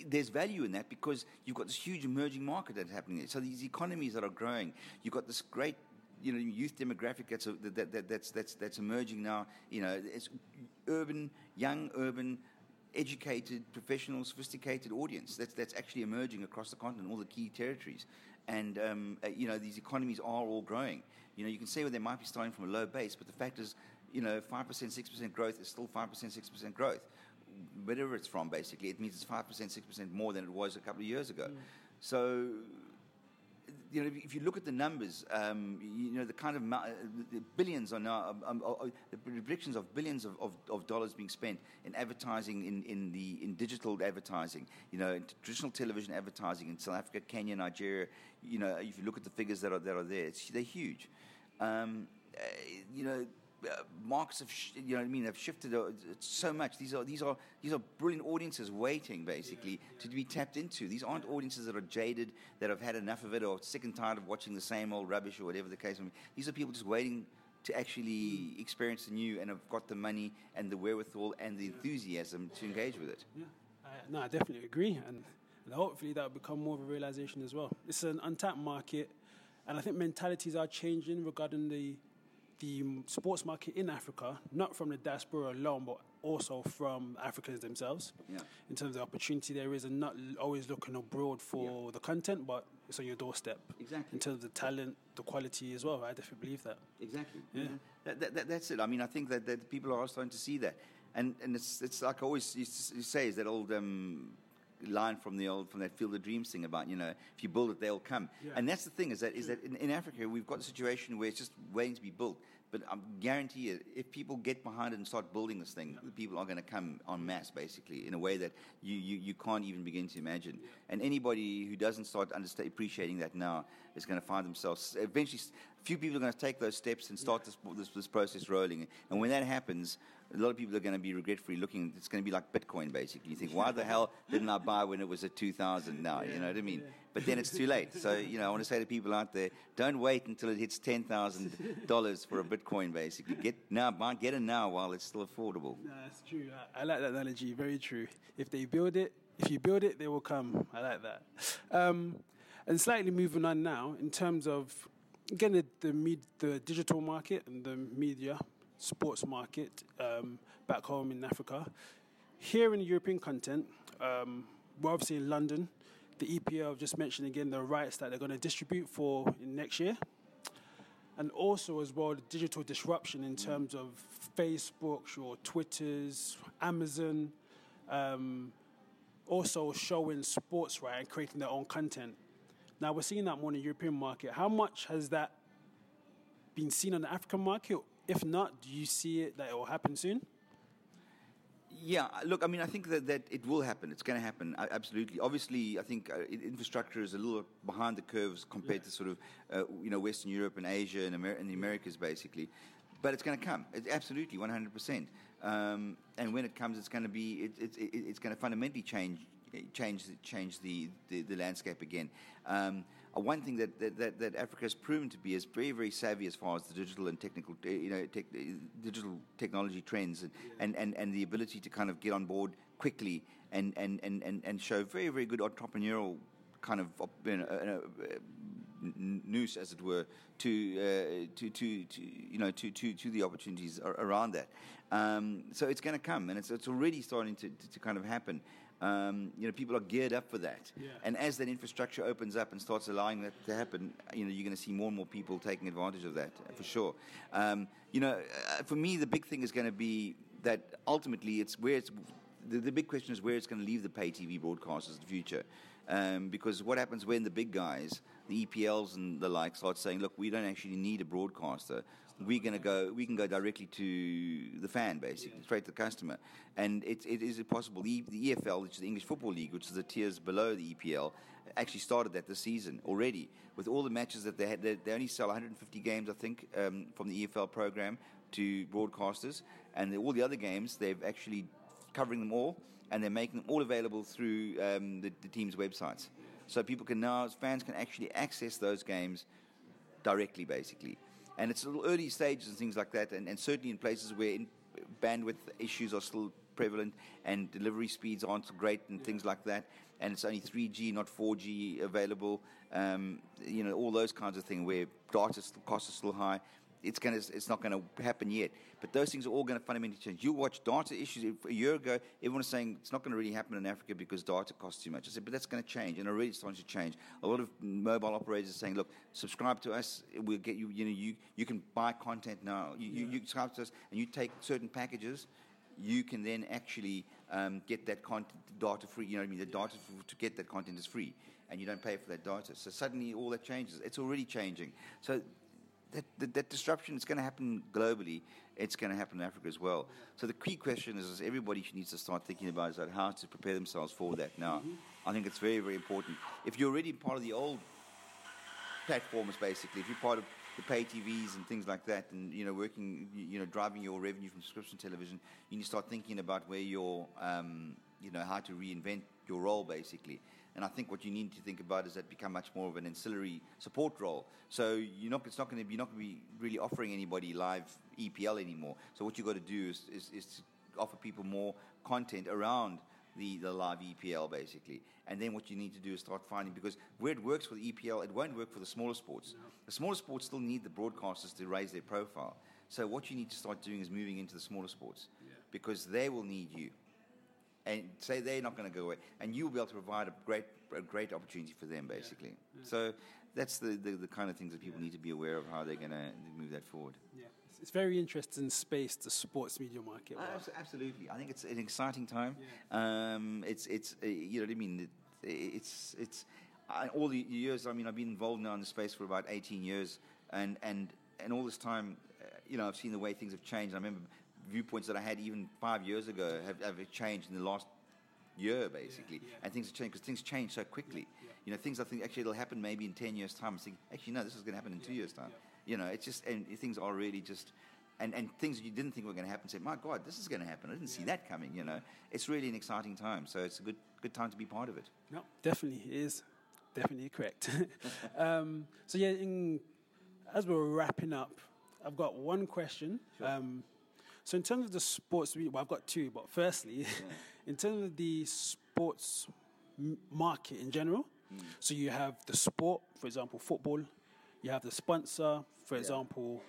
there's value in that because you've got this huge emerging market that's happening there. So these economies that are growing, you've got this great you know, youth demographic that's, a, that, that, that's, that's, that's emerging now. You know, it's urban, young urban educated, professional, sophisticated audience that's, that's actually emerging across the continent, all the key territories. And, um, uh, you know, these economies are all growing. You know, you can say well, they might be starting from a low base, but the fact is, you know, 5%, 6% growth is still 5%, 6% growth. Wherever it's from, basically, it means it's 5%, 6% more than it was a couple of years ago. Mm. So you know, if you look at the numbers, um, you know, the kind of the billions are now, um, um, uh, the predictions of billions of, of, of, dollars being spent in advertising, in, in, the, in digital advertising, you know, in traditional television advertising in South Africa, Kenya, Nigeria, you know, if you look at the figures that are, that are there, they're huge. Um, uh, you know, uh, have, sh- you know I mean, have shifted uh, so much. These are these are these are brilliant audiences waiting, basically, to be tapped into. These aren't audiences that are jaded, that have had enough of it, or sick and tired of watching the same old rubbish, or whatever the case may be. These are people just waiting to actually experience the new and have got the money and the wherewithal and the enthusiasm to engage with it. Yeah, I, no, I definitely agree, and, and hopefully that will become more of a realization as well. It's an untapped market, and I think mentalities are changing regarding the the sports market in Africa, not from the diaspora alone, but also from Africans themselves. Yeah. In terms of opportunity there is, and not always looking abroad for yeah. the content, but it's on your doorstep. Exactly. In terms of the talent, the quality as well. I definitely believe that. Exactly. Yeah. That, that, that, that's it. I mean, I think that, that people are starting to see that. And, and it's, it's like I always used to say, is that old um, line from the old from that Field of Dreams thing about you know if you build it they'll come yeah. and that's the thing is that is that in, in, Africa we've got a situation where it's just waiting to be built but I guarantee you, if people get behind it and start building this thing, people are going to come en masse, basically, in a way that you, you, you can't even begin to imagine. And anybody who doesn't start appreciating that now is going to find themselves eventually. A few people are going to take those steps and start this, this, this process rolling. And when that happens, a lot of people are going to be regretfully looking. It's going to be like Bitcoin, basically. You think, why the hell didn't I buy when it was at 2,000 now? You know what I mean? But then it's too late. So, you know, I want to say to people out there, don't wait until it hits $10,000 for a Bitcoin, basically. Get now, buy, get it now while it's still affordable. No, that's true. I, I like that analogy. Very true. If they build it, if you build it, they will come. I like that. Um, and slightly moving on now, in terms of again the the, med- the digital market and the media sports market um, back home in Africa. Here in European content, um, we're obviously in London. The EPL, just mentioned again, the rights that they're going to distribute for next year. And also, as well, the digital disruption in terms of Facebook, your Twitters, Amazon, um, also showing sports right and creating their own content. Now, we're seeing that more in the European market. How much has that been seen on the African market, if not, do you see it that it will happen soon? Yeah, look, I mean, I think that, that it will happen. It's going to happen, absolutely. Obviously, I think uh, infrastructure is a little behind the curves compared yeah. to sort of, uh, you know, Western Europe and Asia and, Amer- and the Americas, basically. But it's going to come. It's absolutely, 100%. Um, and when it comes, it's going to be it, it, it, it's going to fundamentally change change change the, the, the landscape again. Um, one thing that, that, that, that, Africa has proven to be is very, very savvy as far as the digital and technical, uh, you know, tech, uh, digital technology trends and, yeah. and, and, and the ability to kind of get on board quickly and, and, and, and, and show very, very good entrepreneurial kind of you know, uh, noose, as it were, to, uh, to, to, to, you know, to, to, to the opportunities around that. Um, so it's going to come, and it's, it's already starting to, to, to kind of happen. Um, you know, people are geared up for that. Yeah. And as that infrastructure opens up and starts allowing that to happen, you know, you're going to see more and more people taking advantage of that for sure. Um, you know, uh, for me, the big thing is going to be that ultimately it's where it's the, the big question is where it's going to leave the pay TV broadcasters in the future. Um, because what happens when the big guys, the EPLs and the like, start saying, "Look, we don't actually need a broadcaster we're going to go, we can go directly to the fan, basically, yeah. straight to the customer. And it, it is possible. The, the EFL, which is the English Football League, which is the tiers below the EPL, actually started that this season already. With all the matches that they had, they, they only sell 150 games, I think, um, from the EFL program to broadcasters. And all the other games, they've actually covering them all, and they're making them all available through um, the, the team's websites. So people can now, fans can actually access those games directly, basically and it's little early stages and things like that, and, and certainly in places where in bandwidth issues are still prevalent and delivery speeds aren't great and yeah. things like that, and it's only 3G, not 4G available. Um, you know, all those kinds of things where data costs are still high it's going to, it's not going to happen yet. But those things are all going to fundamentally change. You watch data issues a year ago. Everyone was saying it's not going to really happen in Africa because data costs too much. I said, but that's going to change, and already it's starting to change. A lot of mobile operators are saying, look, subscribe to us. We'll get you. You know, you you can buy content now. You, yeah. you, you subscribe to us, and you take certain packages. You can then actually um, get that content data free. You know what I mean? The data to get that content is free, and you don't pay for that data. So suddenly all that changes. It's already changing. So that, that, that disruption is going to happen globally. It's going to happen in Africa as well. So the key question is, is everybody needs to start thinking about is that how to prepare themselves for that now. Mm-hmm. I think it's very, very important. If you're already part of the old platforms, basically, if you're part of the pay TVs and things like that, and you know, working, you know, driving your revenue from subscription television, you need to start thinking about where your, um, you know, how to reinvent your role, basically. And I think what you need to think about is that become much more of an ancillary support role. So you're not, it's not going to be, you're not going to be really offering anybody live EPL anymore. So what you've got to do is, is, is to offer people more content around the, the live EPL basically. And then what you need to do is start finding because where it works for the EPL, it won't work for the smaller sports. The smaller sports still need the broadcasters to raise their profile. So what you need to start doing is moving into the smaller sports yeah. because they will need you and say they're not going to go away, and you'll be able to provide a great, a great opportunity for them, basically. Yeah. Yeah. So that's the, the, the, kind of things that people yeah. need to be aware of how they're going to move that forward. Yeah, it's very interesting space, the sports media market. Uh, absolutely, I think it's an exciting time. Um, it's it's uh, you know what I mean. It, it's it's uh, all the years. I mean, I've been involved now in the space for about 18 years, and and and all this time, uh, you know, I've seen the way things have changed. I remember viewpoints that I had even five years ago have, have changed in the last year, basically. Yeah, yeah. And things have changed because things change so quickly. Yeah, you know, things I think actually it'll happen maybe in 10 years' time. I think, actually, no, this is going to happen in two years' time. You know, it's just, and things are really just, and, and things you didn't think were going to happen, say, my God, this is going to happen. I didn't see that coming, you know. It's really an exciting time. So it's a good, good time to be part of it. No, definitely it is. Definitely correct. um, so, yeah, in, as we're wrapping up, I've got one question. Sure. Um, so in terms of the sports, well, I've got two. But firstly, yeah. in terms of the sports market in general, mm. so you have the sport, for example, football. You have the sponsor, for yeah. example,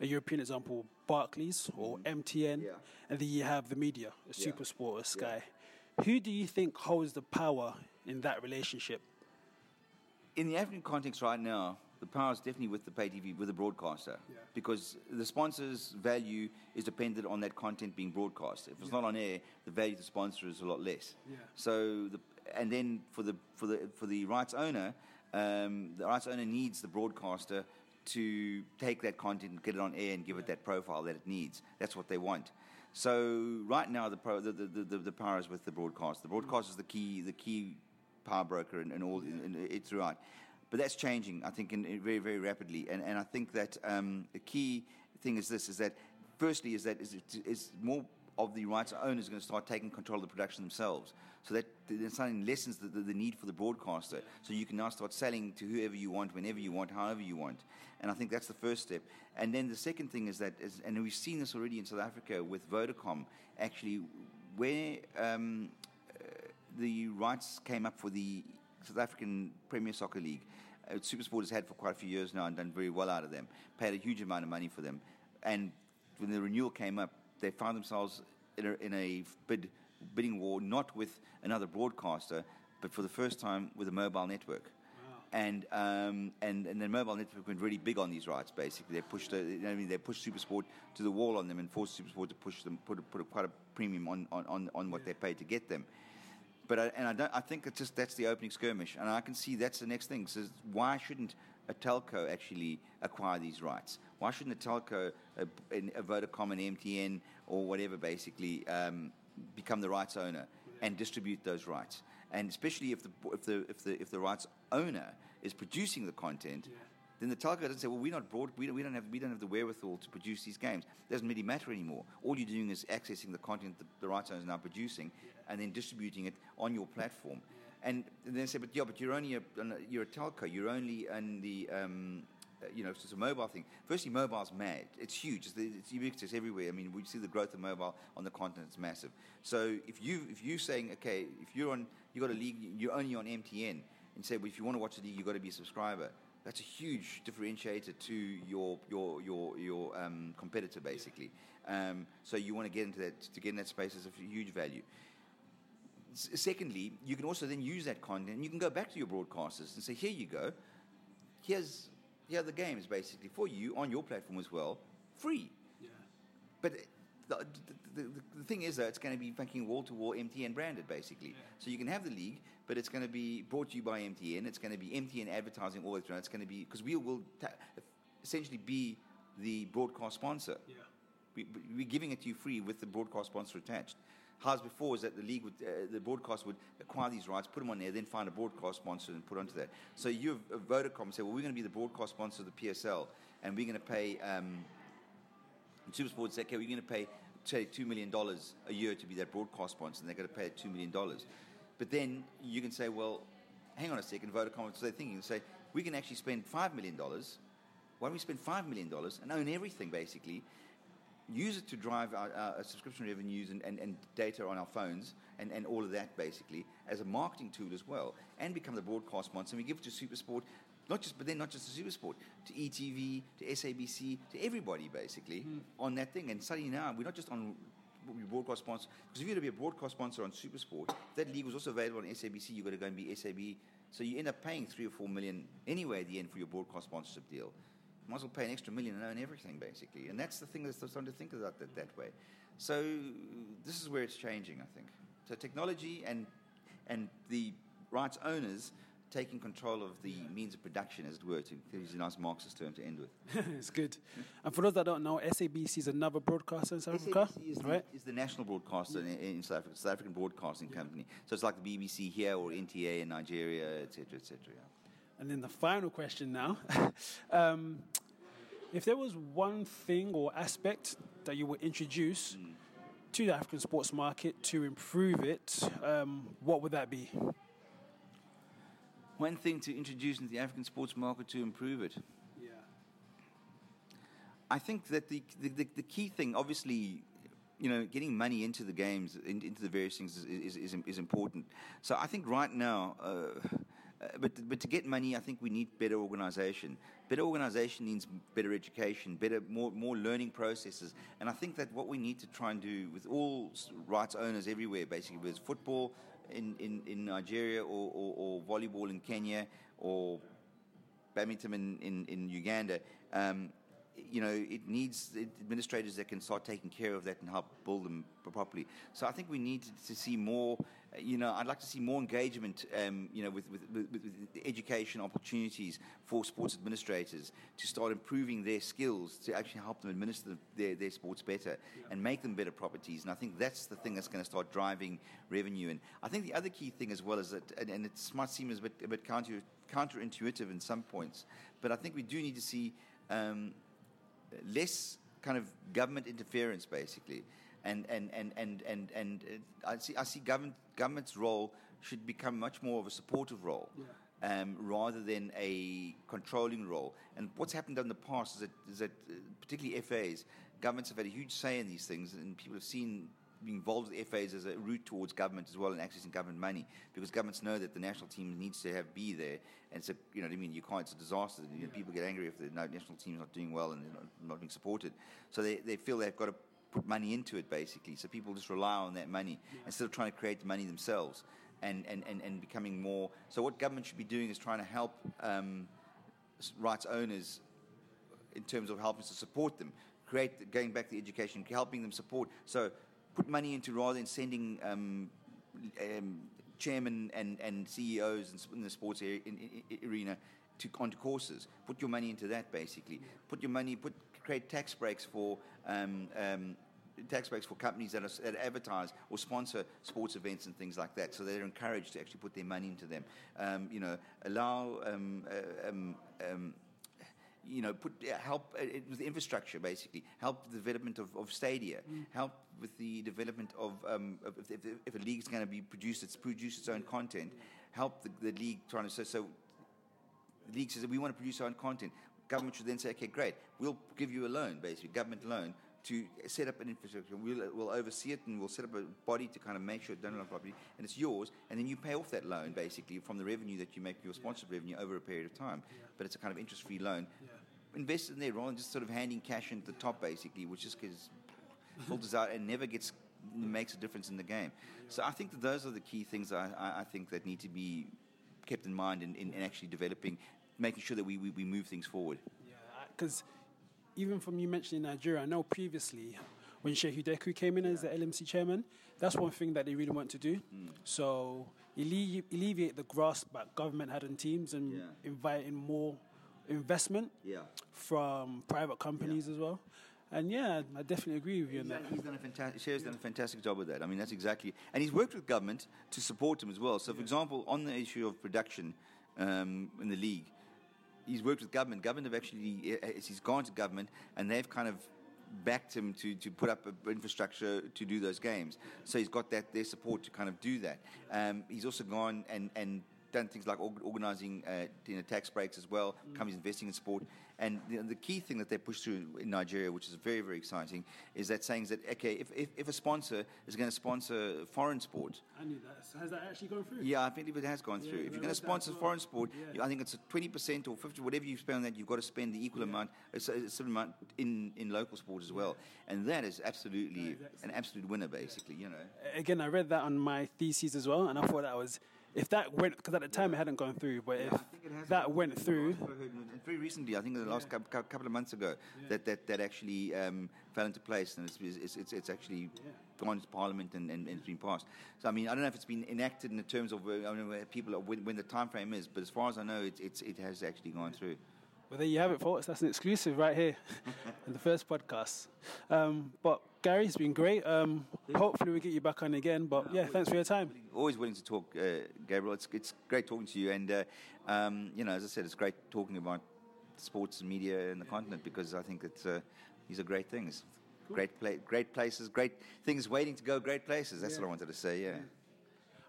a European example, Barclays or mm. MTN, yeah. and then you have the media, a Super Sport, a Sky. Who do you think holds the power in that relationship? In the African context right now, the power is definitely with the pay TV, with the broadcaster, yeah. because the sponsor's value is dependent on that content being broadcast. If it's yeah. not on air, the value to the sponsor is a lot less. Yeah. So, the, and then for the for the for the rights owner, um, the rights owner needs the broadcaster to take that content and get it on air and give it that profile that it needs. That's what they want. So right now, the, pro, the, the, the, the, power is with the broadcast. The broadcast is the key the key power broker and, and all in, in, it throughout. But that's changing, I think, in, in very, very rapidly. And, and I think that um, the key thing is this, is that firstly is that is, is more of the rights owners are going to start taking control of the production themselves. So that then suddenly lessens the, the, the, need for the broadcaster. So you can now start selling to whoever you want, whenever you want, however you want. And I think that's the first step. And then the second thing is that, is, and we've seen this already in South Africa with Vodacom, actually, where um, uh, the rights came up for the South African Premier Soccer League. Uh, Supersport has had for quite a few years now and done very well out of them. Paid a huge amount of money for them, and when the renewal came up, they found themselves in a, in a bid bidding war, not with another broadcaster, but for the first time with a mobile network. And, um, and and the mobile network went really big on these rights. Basically, they pushed I mean, they pushed SuperSport to the wall on them and forced SuperSport to push them put a, put a, quite a premium on, on, on what yeah. they paid to get them. But I, and I, don't, I think it's just that's the opening skirmish, and I can see that's the next thing. So why shouldn't a telco actually acquire these rights? Why shouldn't a telco, a, a Vodacom, an MTN, or whatever, basically um, become the rights owner and distribute those rights? And especially if the if the if the if the rights owner is producing the content. Yeah. Then the telco doesn't say, "Well, we're not broad. We don't, we don't have we don't have the wherewithal to produce these games." It doesn't really matter anymore. All you're doing is accessing the content that the rights owner is now producing, and then distributing it on your platform. And, and then they say, "But yeah, but you're only a you're a telco. You're only in the um, you know, it's a mobile thing. Firstly, mobile's mad. It's huge. It's, it's, ubiquitous everywhere. I mean, we see the growth of mobile on the continent. It's massive. So if you if you're saying, okay, if you're on, you got a league, you're only on MTN, and say, well, if you want to watch the league, you've got to be a subscriber. That's a huge differentiator to your your your your um, competitor, basically. Um, so you want to get into that to get in that space is a huge value. S- secondly, you can also then use that content. You can go back to your broadcasters and say, here you go. Here's here are the games basically for you on your platform as well, free. Yeah. But the, the, the, the, thing is, though, it's going to be fucking wall to wall MTN branded, basically. Yeah. So you can have the league, but it's going to be brought to you by MTN. It's going to be MTN advertising all the time. It's going to be because we will ta- essentially be the broadcast sponsor. Yeah. We, we're giving it to you free with the broadcast sponsor attached. How's before is that the league would, uh, the broadcast would acquire these rights, put them on there, then find a broadcast sponsor and put onto that. So you, have Vodacom, say, well, we're going to be the broadcast sponsor of the PSL, and we're going to pay. Um, Supersport say, okay, we're going to pay say $2 million a year to be that broadcast sponsor, and they're going to pay $2 million. But then you can say, well, hang on a second, Vodacom, so they're thinking, say, we can actually spend $5 million. Why don't we spend $5 million and own everything, basically? Use it to drive our, our subscription revenues and, and, and, data on our phones and, and all of that, basically, as a marketing tool as well, and become the broadcast sponsor. And we give it to Supersport not just, but then not just to Supersport, to ETV, to SABC, to everybody basically mm. on that thing. And suddenly now we're not just on broadcast sponsor because if you're going to be a broadcast sponsor on Supersport, that league was also available on SABC. You've got to go and be SAB. So you end up paying three or four million anyway at the end for your broadcast sponsorship deal. You might as well pay an extra million and own everything basically. And that's the thing that's starting to think about that that way. So this is where it's changing, I think. So technology and and the rights owners taking control of the means of production, as it were, to use a nice Marxist term to end with. it's good. And for those that don't know, SABC is another broadcaster in South Africa. SABC is, right? the, is the national broadcaster in, in, South Africa, South African Broadcasting yeah. Company. So it's like the BBC here or NTA in Nigeria, etc., etc. Yeah. And then the final question now. um, if there was one thing or aspect that you would introduce mm. to the African sports market to improve it, um, what would that be? One thing to introduce into the African sports market to improve it. Yeah. I think that the, the, the, key thing, obviously, you know, getting money into the games, in, into the various things is, is, is, is, important. So I think right now, uh, uh, but, but to get money, I think we need better organization. Better organization means better education, better, more, more learning processes. And I think that what we need to try and do with all rights owners everywhere, basically, with football, in, in, in Nigeria or, or, or, volleyball in Kenya or badminton in, in, in Uganda, um, you know, it needs administrators that can start taking care of that and help build them properly. So I think we need to, see more. You know, I'd like to see more engagement. Um, you know, with, with, with, with, education opportunities for sports administrators to start improving their skills to actually help them administer their, their sports better and make them better properties. And I think that's the thing that's going to start driving revenue. And I think the other key thing as well is that, and, and it might seem a bit, a bit counter, counterintuitive in some points, but I think we do need to see. Um, less kind of government interference, basically. And and and and and, and uh, I see I see government government's role should become much more of a supportive role. Yeah. Um, rather than a controlling role. And what's happened in the past is that, is that uh, particularly FAs, governments have had a huge say in these things, and people have seen being involved with FAs as a route towards government as well and accessing government money because governments know that the national team needs to have be there. And so you know what I mean? You can't it's a disaster. You know, people get angry if the national team is not doing well and they're not, not being supported. So they, they feel they've got to put money into it basically. So people just rely on that money yeah. instead of trying to create the money themselves and, and, and, and becoming more. So what government should be doing is trying to help um, rights owners in terms of helping to support them create going back to education helping them support. So put money into rather than sending um, um, chairmen and, and CEOs in, in the sports area, in, in, arena to onto courses. Put your money into that basically. Put your money. Put create tax breaks for. Um, um, tax breaks for companies that, are, that advertise or sponsor sports events and things like that, so they're encouraged to actually put their money into them. Um, you know, allow um, uh, um, um, you know, put help uh, with the infrastructure basically, help the development of, of stadia, mm. help with the development of, um, of if, if, a league is going to be produced, it's produce its own content, help the, the league trying to so, so the league says we want to produce our own content. Government should then say, okay, great, we'll give you a loan, basically, government loan to set up an infrastructure. We'll, we'll oversee it and we'll set up a body to kind of make sure it's done on properly, and it's yours. And then you pay off that loan basically from the revenue that you make your sponsored yeah. revenue over a period of time. Yeah. But it's a kind of interest-free loan. Yeah. Invest in there rather than just sort of handing cash into the top basically, which just gives filters out and never gets makes a difference in the game. So I think that those are the key things I, I think that need to be kept in mind in, in, in actually developing, making sure that we, we, we move things forward. Yeah, because even from you mentioning Nigeria, I know previously when Shehu Dikko came in as the LMC chairman, that's one thing that they really want to do. Mm. So alleviate, alleviate the grasp that government had on teams and yeah. invite in more investment yeah. from private companies yeah. as well. And yeah, I definitely agree with you on that. He's done a fantastic. Shea's done a fantastic job with that. I mean, that's exactly. And he's worked with government to support him as well. So, for example, on the issue of production um, in the league, he's worked with government. Government have actually he's gone to government and they've kind of backed him to, to put up infrastructure to do those games. So he's got that their support to kind of do that. Um, he's also gone and, and done things like organising uh, you know, tax breaks as well, mm. companies investing in sport. And the, the, key thing that they push through in Nigeria, which is very, very exciting, is that saying that, okay, if, if, if a sponsor is going to sponsor foreign sport. I knew that. Has that actually gone through? Yeah, I think it has gone yeah, through. If you're going to sponsor well. foreign sport, yeah. I think it's a 20% or 50 whatever you spend on that, you've got to spend the equal yeah. amount, a, similar amount in, in local sport as well. And that is absolutely an absolute winner, basically, you know. Again, I read that on my thesis as well, and I thought that was if that went because at the time it hadn't gone through, but yeah, if that went through, very recently, I think the last yeah. couple of months ago, yeah. that, that that actually um, fell into place, and it's it's, it's, it's actually gone to Parliament and, and, and, it's been passed. So I mean, I don't know if it's been enacted in the terms of uh, I don't know people when, when, the time frame is, but as far as I know, it, it's it has actually gone through. Well, there you have it, folks. That's an exclusive right here in the first podcast. Um, but Gary, it's been great. Um, hopefully, we get you back on again. But yeah, thanks for your time. Always willing to talk, uh, Gabriel. It's, it's great talking to you. And, uh, um, you know, as I said, it's great talking about sports and media in the continent because I think it's, uh, these are great things. Cool. Great, pla- great places, great things waiting to go, great places. That's yeah. what I wanted to say, yeah. yeah.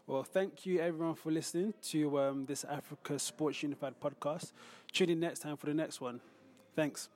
Well, thank you everyone for listening to um, this Africa Sports Unified podcast. Tune in next time for the next one. Thanks.